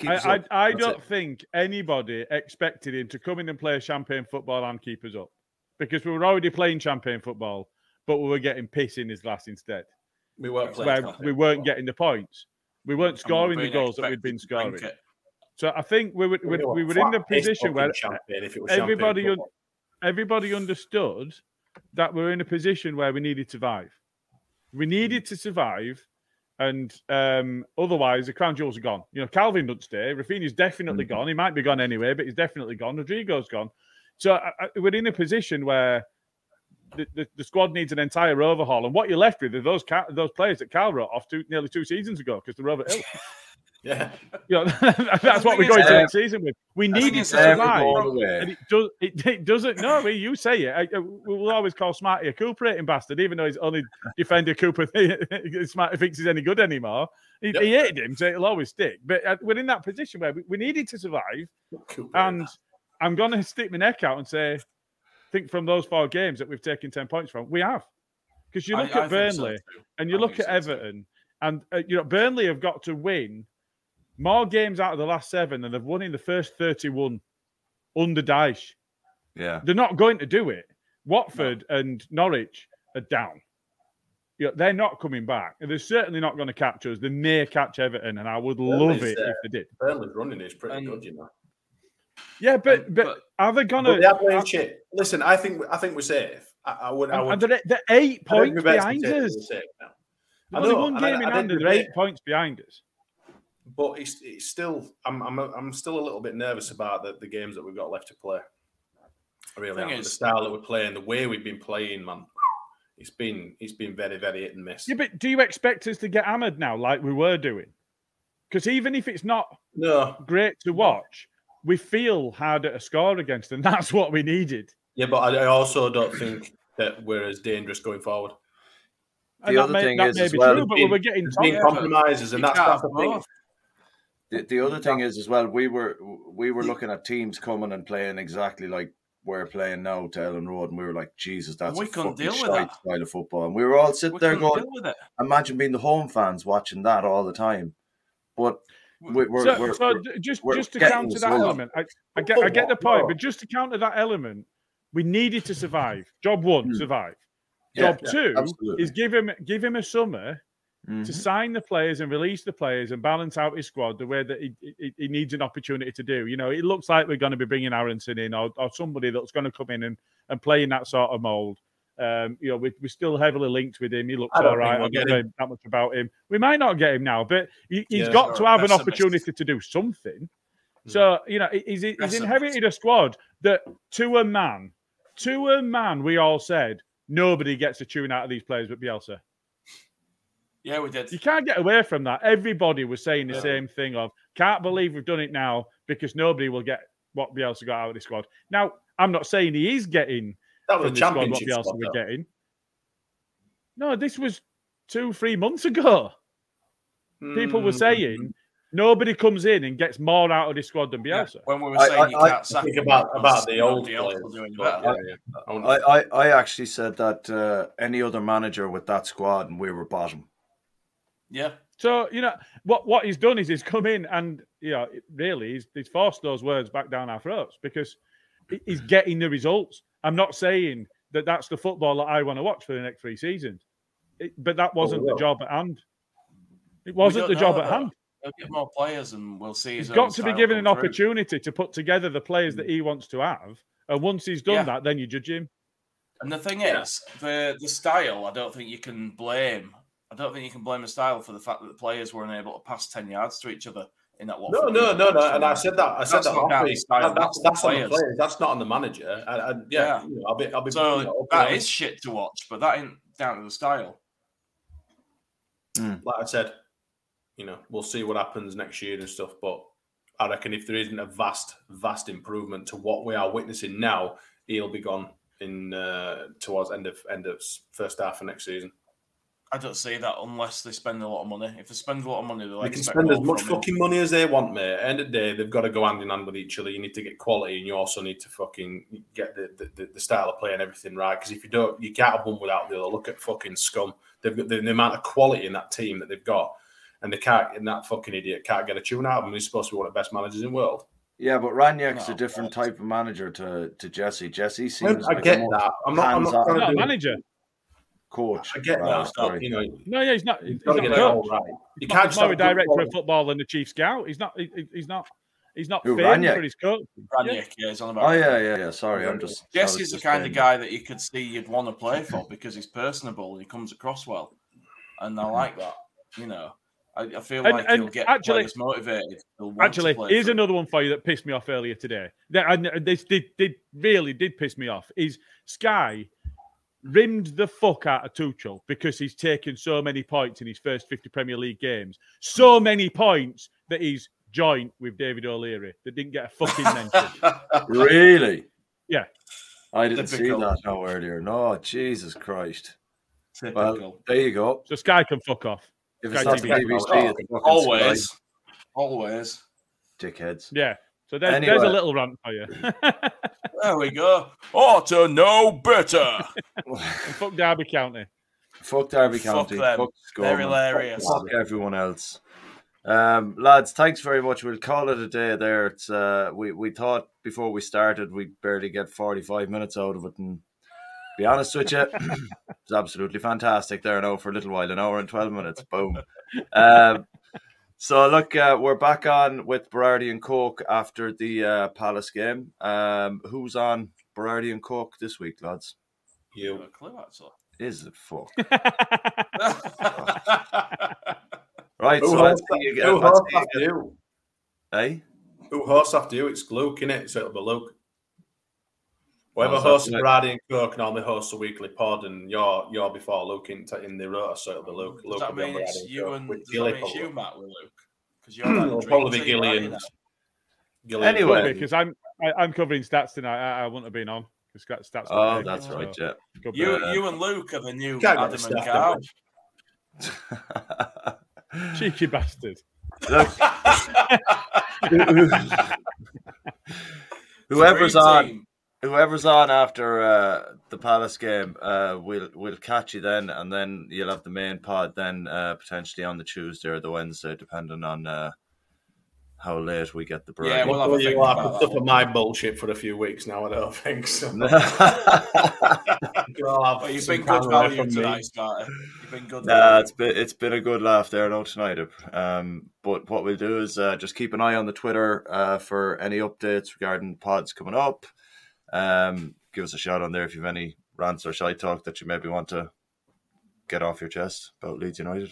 S2: Keep us
S4: I,
S2: up.
S4: I, I don't
S2: it.
S4: think anybody expected him to come in and play champagne football and keep us up because we were already playing champagne football, but we were getting piss in his glass instead.
S6: We weren't playing.
S4: Where we weren't
S6: football.
S4: getting the points. We weren't
S3: And we're
S4: scoring the goals that we'd been scoring. So I think we were, we,
S6: were
S4: we were in the position where
S6: fucking champagne if it was
S4: everybody un- everybody understood that we we're in a position where we needed to survive. We needed to survive, and um, otherwise the crown jewels are gone. You know, Calvin stay. Raphinha's definitely
S6: Mm-hmm.
S4: gone. He might be gone anyway, but he's definitely gone. Rodrigo's gone. So I, I, we're in a position where the, the, the squad needs an entire overhaul, and what you're left with are those those players that Cal wrote off two, nearly two seasons ago because they're over ill. [LAUGHS]
S6: Yeah,
S4: You [LAUGHS] know, that's what we're going to
S2: uh,
S4: next season with. We
S3: the thing
S4: needed to
S3: uh,
S4: survive. And it, does, it, it doesn't. No, you say it. I, I- we'll always call Smarty a cooperating bastard, even though he's only [LAUGHS] defender Cooper. [LAUGHS] Smarty thinks he's any good anymore. He,
S6: Yep.
S4: he hated him, so it'll always stick. But uh, we're in that position where we, we needed to survive, and I'm going to stick my neck out and say, think from those four games that we've taken ten points from, we have. Because you look
S3: I
S4: at
S3: think so
S4: Burnley
S3: too.
S4: and you
S3: I
S4: look at
S3: so too.
S4: Everton, and uh, you know Burnley have got to win more games out of the last seven than they've won in the first thirty-one under Dyche.
S2: Yeah,
S4: They're not going to do it. Watford and Norwich are down. You know, they're not coming back. They're certainly not going to catch us. They may catch Everton, and I would love it
S6: uh,
S4: if they did.
S6: Burnley's running is pretty
S3: And-
S6: good, you know.
S4: Yeah, but but, are they gonna?
S6: They are playing shit. Listen, I think I think we're safe. I, I would. I would.
S4: and they're, they're eight points
S6: we're best to
S4: behind us.
S6: we're safe now.
S4: They've
S6: I
S4: only
S6: know,
S4: one
S6: and I-
S4: game in
S6: I
S4: hand,
S6: think
S4: and they're
S6: we're-
S4: eight points behind us.
S6: But it's, it's still. I'm, I'm I'm still a little bit nervous about the, the games that we've got left to play. I really
S3: Thing
S6: am. the style that we're playing, the way we've been playing, man. It's been it's been very very hit and miss.
S4: Yeah, but do you expect us to get hammered now, like we were doing? Because even if it's not
S6: No,
S4: great to watch, we feel hard at a score against, and [LAUGHS] that's what we needed.
S6: yeah, but I, I also don't think that we're as dangerous going forward.
S4: And
S2: The
S4: that
S2: other
S4: may,
S2: thing
S4: that
S2: is
S4: may
S2: as
S4: be
S2: well,
S4: true, but we
S6: being-
S4: were getting
S6: There's been
S3: Yeah,
S4: top.
S3: but
S6: compromises, and
S3: you
S6: that's that's the thing.
S2: The, the other thing is as well, we were we were looking at teams coming and playing exactly like we're playing now to Elland Road, and we were like, Jesus, that's
S3: We
S2: a
S3: couldn't deal with that.
S2: style of football. And we were all sitting
S3: We
S2: there going,
S3: deal with it.
S2: imagine being the home fans watching that all the time. But we, we're,
S4: so,
S2: we're,
S4: so
S2: we're-
S4: d- just just to counter that element, I, I get I get the point, but just to counter that element, we needed to survive. Job one,
S2: Hmm.
S4: survive.
S2: Yeah,
S4: Job
S2: yeah,
S4: two
S2: absolutely.
S4: is give him give him a summer
S2: Mhm.
S4: to sign the players and release the players and balance out his squad the way that he, he, he needs an opportunity to do. You know, it looks like we're going to be bringing Aaronson in or, or somebody that's going to come in and, and play in that sort of mold. Um, you know, we, we're still heavily linked with him. He looks all right. I don't know that much about him. We might not get him now, but he, he's
S6: Yeah,
S4: got to have an opportunity to do something.
S6: Hmm.
S4: So, you know, he's, he's inherited a squad that to a man, to a man, we all said nobody gets a tune out of these players but Bielsa.
S3: Yeah, we did.
S4: You can't get away from that. Everybody was saying the
S6: Yeah.
S4: same thing of can't believe we've done it now because nobody will get what Bielsa got out of the squad. Now, I'm not saying he is getting
S6: That
S4: from
S6: was a
S4: the squad what Bielsa
S6: squad.
S4: was
S6: though.
S4: getting. No, this was two, three months ago. People were
S6: Mm,
S4: saying nobody comes in and gets more out of this squad than
S3: Yeah,
S4: Bielsa.
S3: when we were
S2: I-
S3: saying you
S2: I-
S3: can't
S6: I
S3: sack
S6: think
S3: him
S6: about about the old
S3: nobody
S6: players.
S3: doing better.
S6: yeah, yeah. I
S2: I, I, I actually said that uh, any other manager with that squad and we were bottom.
S3: Yeah,
S4: So you know what what he's done is he's come in and you know really he's, he's forced those words back down our throats because he's getting the results. I'm not saying that that's the football that I want to watch for the next three seasons, It- but that oh, wasn't the job at hand. It wasn't the job at hand.
S3: He'll get more players, and we'll see.
S4: He's got to be given an
S3: through.
S4: opportunity to put together the players that hmm. he wants to have, and once he's done
S3: Yeah.
S4: that, then you judge him.
S3: And the thing is, the the style. I don't think you can blame. I don't think you can blame the style for the fact that the players weren't able to pass ten yards to each other in that.
S6: No,
S3: Watford
S6: no,
S3: game.
S6: no, no. And I said that. I said
S3: That's
S6: that
S3: not
S6: last
S3: down
S6: week.
S3: to style,
S6: That-
S3: that's
S6: That's,
S3: the
S6: on the
S3: players.
S6: That's not on the manager. And, and yeah,
S3: Yeah.
S6: you know, I'll be, I'll be.
S3: So
S6: you know,
S3: that is shit to watch, but that ain't down to the style.
S6: like I said, you know, we'll see what happens next year and stuff. But I reckon if there isn't a vast, vast improvement to what we are witnessing now, he'll be gone in uh, towards end of end of first half of next season.
S3: I don't see that unless they spend a lot of money. If they spend a lot of money, they'll
S6: They can spend as much fucking money as they want, mate. At the end of the day, they've got to go hand in hand with each other. You need to get quality, and you also need to fucking get the, the, the, the style of play and everything right. Because if you don't, you can't have one without the other. Look at fucking scum. They've got the, the amount of quality in that team that they've got, and they can't. And that fucking idiot can't get a tune out of him. He's supposed to be one of the best managers in the world.
S2: Yeah, but Rangnick's
S3: No,
S2: a different type of manager to, to Jesse. Jesse seems
S6: I
S2: like
S6: get
S2: a more
S6: that. I'm not. I'm not
S2: hands-on
S6: trying
S4: He's not
S6: to
S4: a
S6: do
S4: manager.
S2: Coach.
S6: I get
S2: Right,
S6: that.
S2: sorry.
S6: You know,
S4: No, yeah, he's not. He's
S6: you've got to
S4: not
S6: get
S4: a coach.
S6: right. You
S4: He's
S6: can't
S4: not-
S6: just
S4: he's more a
S6: have good
S4: director of football than the chief scout. He's not. he- He's not. He's not
S2: Who,
S4: famed
S2: Rangnick?
S4: for his coach.
S3: Rangnick, yeah, he's on about.
S2: Oh yeah, yeah, yeah. Sorry, I'm just. I was
S3: the kind
S2: saying-
S3: of guy that you could see you'd want to play for because he's personable and he comes across well, and I like that. You know, I, I feel
S4: And-
S3: like
S4: and
S3: he'll get
S4: actually-
S3: players motivated.
S4: Actually, here's
S3: for
S4: another one for you that pissed me off earlier today. That and this did, did really did piss me off. Is Sky rimmed the fuck out of Tuchel because he's taken so many points in his first 50 Premier League games. So many points that he's joined with David O'Leary that didn't get a fucking [LAUGHS] mention.
S2: Really?
S4: Yeah.
S2: I didn't see that no earlier. No, Jesus Christ. Well,
S3: Typical.
S2: there you go.
S4: so Sky can fuck off.
S2: If it's not the BBC, it's fucking
S3: always,
S2: Sky.
S3: always.
S2: dickheads.
S4: Yeah. So there's, there's a little rant for you. [LAUGHS]
S3: There we go. Oh, to know better.
S4: Fuck Derby County.
S2: Fuck Derby
S3: Fuck
S2: County.
S3: them.
S2: Fuck Scum.
S3: They're hilarious.
S2: Fuck everyone else. Um, lads, thanks very much. We'll call it a day there. It's uh, we we thought before we started we'd barely get forty five minutes out of it, and be honest with you, [COUGHS] it's absolutely fantastic there now for a little while, an hour and twelve minutes. Boom. [LAUGHS] Um, So look, uh, we're back on with Berardi and Coke after the uh, Palace game. Um, who's on Berardi and Coke this week, lads?
S6: You.
S3: a clue, actually.
S2: Is it fuck? [LAUGHS] right,
S6: Who
S2: so let's see you
S6: who
S2: again. Let's
S6: hosts
S2: see you
S6: after
S2: again.
S6: you?
S2: Eh?
S6: Who hosts after you? It's Luke, innit? So it'll be Luke. Whoever
S2: so
S6: hosts
S2: that's
S6: Brady and Cook normally hosts a weekly pod, and you're you're before Luke in, in the rota, so it'll be Luke.
S3: Does
S6: Luke
S3: that
S6: will be on
S3: mean it's you
S6: Cook
S3: and
S6: with
S3: does
S6: Gilly
S3: that mean you,
S6: probably.
S3: Matt, with Luke? Because you're [CLEARS THROAT]
S6: it'll probably be
S3: team, aren't you,
S6: Gillian. Gillian.
S2: Anyway.
S4: Because I'm I, I'm covering stats tonight. I, I wouldn't have been on because stats.
S2: Oh,
S4: were
S2: that's
S4: taken,
S2: right,
S4: so
S2: yeah.
S3: You,
S2: Uh,
S3: you and Luke are the new
S6: Can't
S3: Adam
S6: the
S3: and
S6: staff,
S3: Carl. [LAUGHS] [LAUGHS]
S4: cheeky bastard. [LAUGHS]
S2: Whoever's on,
S3: team.
S2: Whoever's on after uh, the Palace game, uh, we'll we'll catch you then, and then you'll have the main pod then uh, potentially on the Tuesday or the Wednesday, depending on uh, how late we get the break.
S3: Yeah, we'll have a
S6: Well,
S3: think
S6: you have
S3: about
S6: to
S3: that
S6: suffer my bullshit for a few weeks now. I don't think so. You'll have
S3: Well, you've been good
S6: camera
S3: value
S6: from me.
S3: tonight, Sparta. You've been good
S2: Nah,
S3: value.
S2: it's been it's been a good laugh there, no tonight. Um, but what we'll do is uh, just keep an eye on the Twitter uh, for any updates regarding pods coming up. Um, give us a shout on there if you have any rants or shy talk that you maybe want to get off your chest about Leeds United.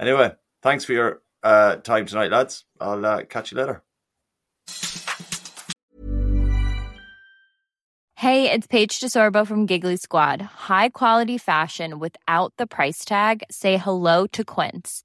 S2: Anyway, thanks for your uh, time tonight, lads. I'll uh, catch you later.
S10: Hey, it's Paige DeSorbo from Giggly Squad. High quality fashion without the price tag. Say hello to Quince.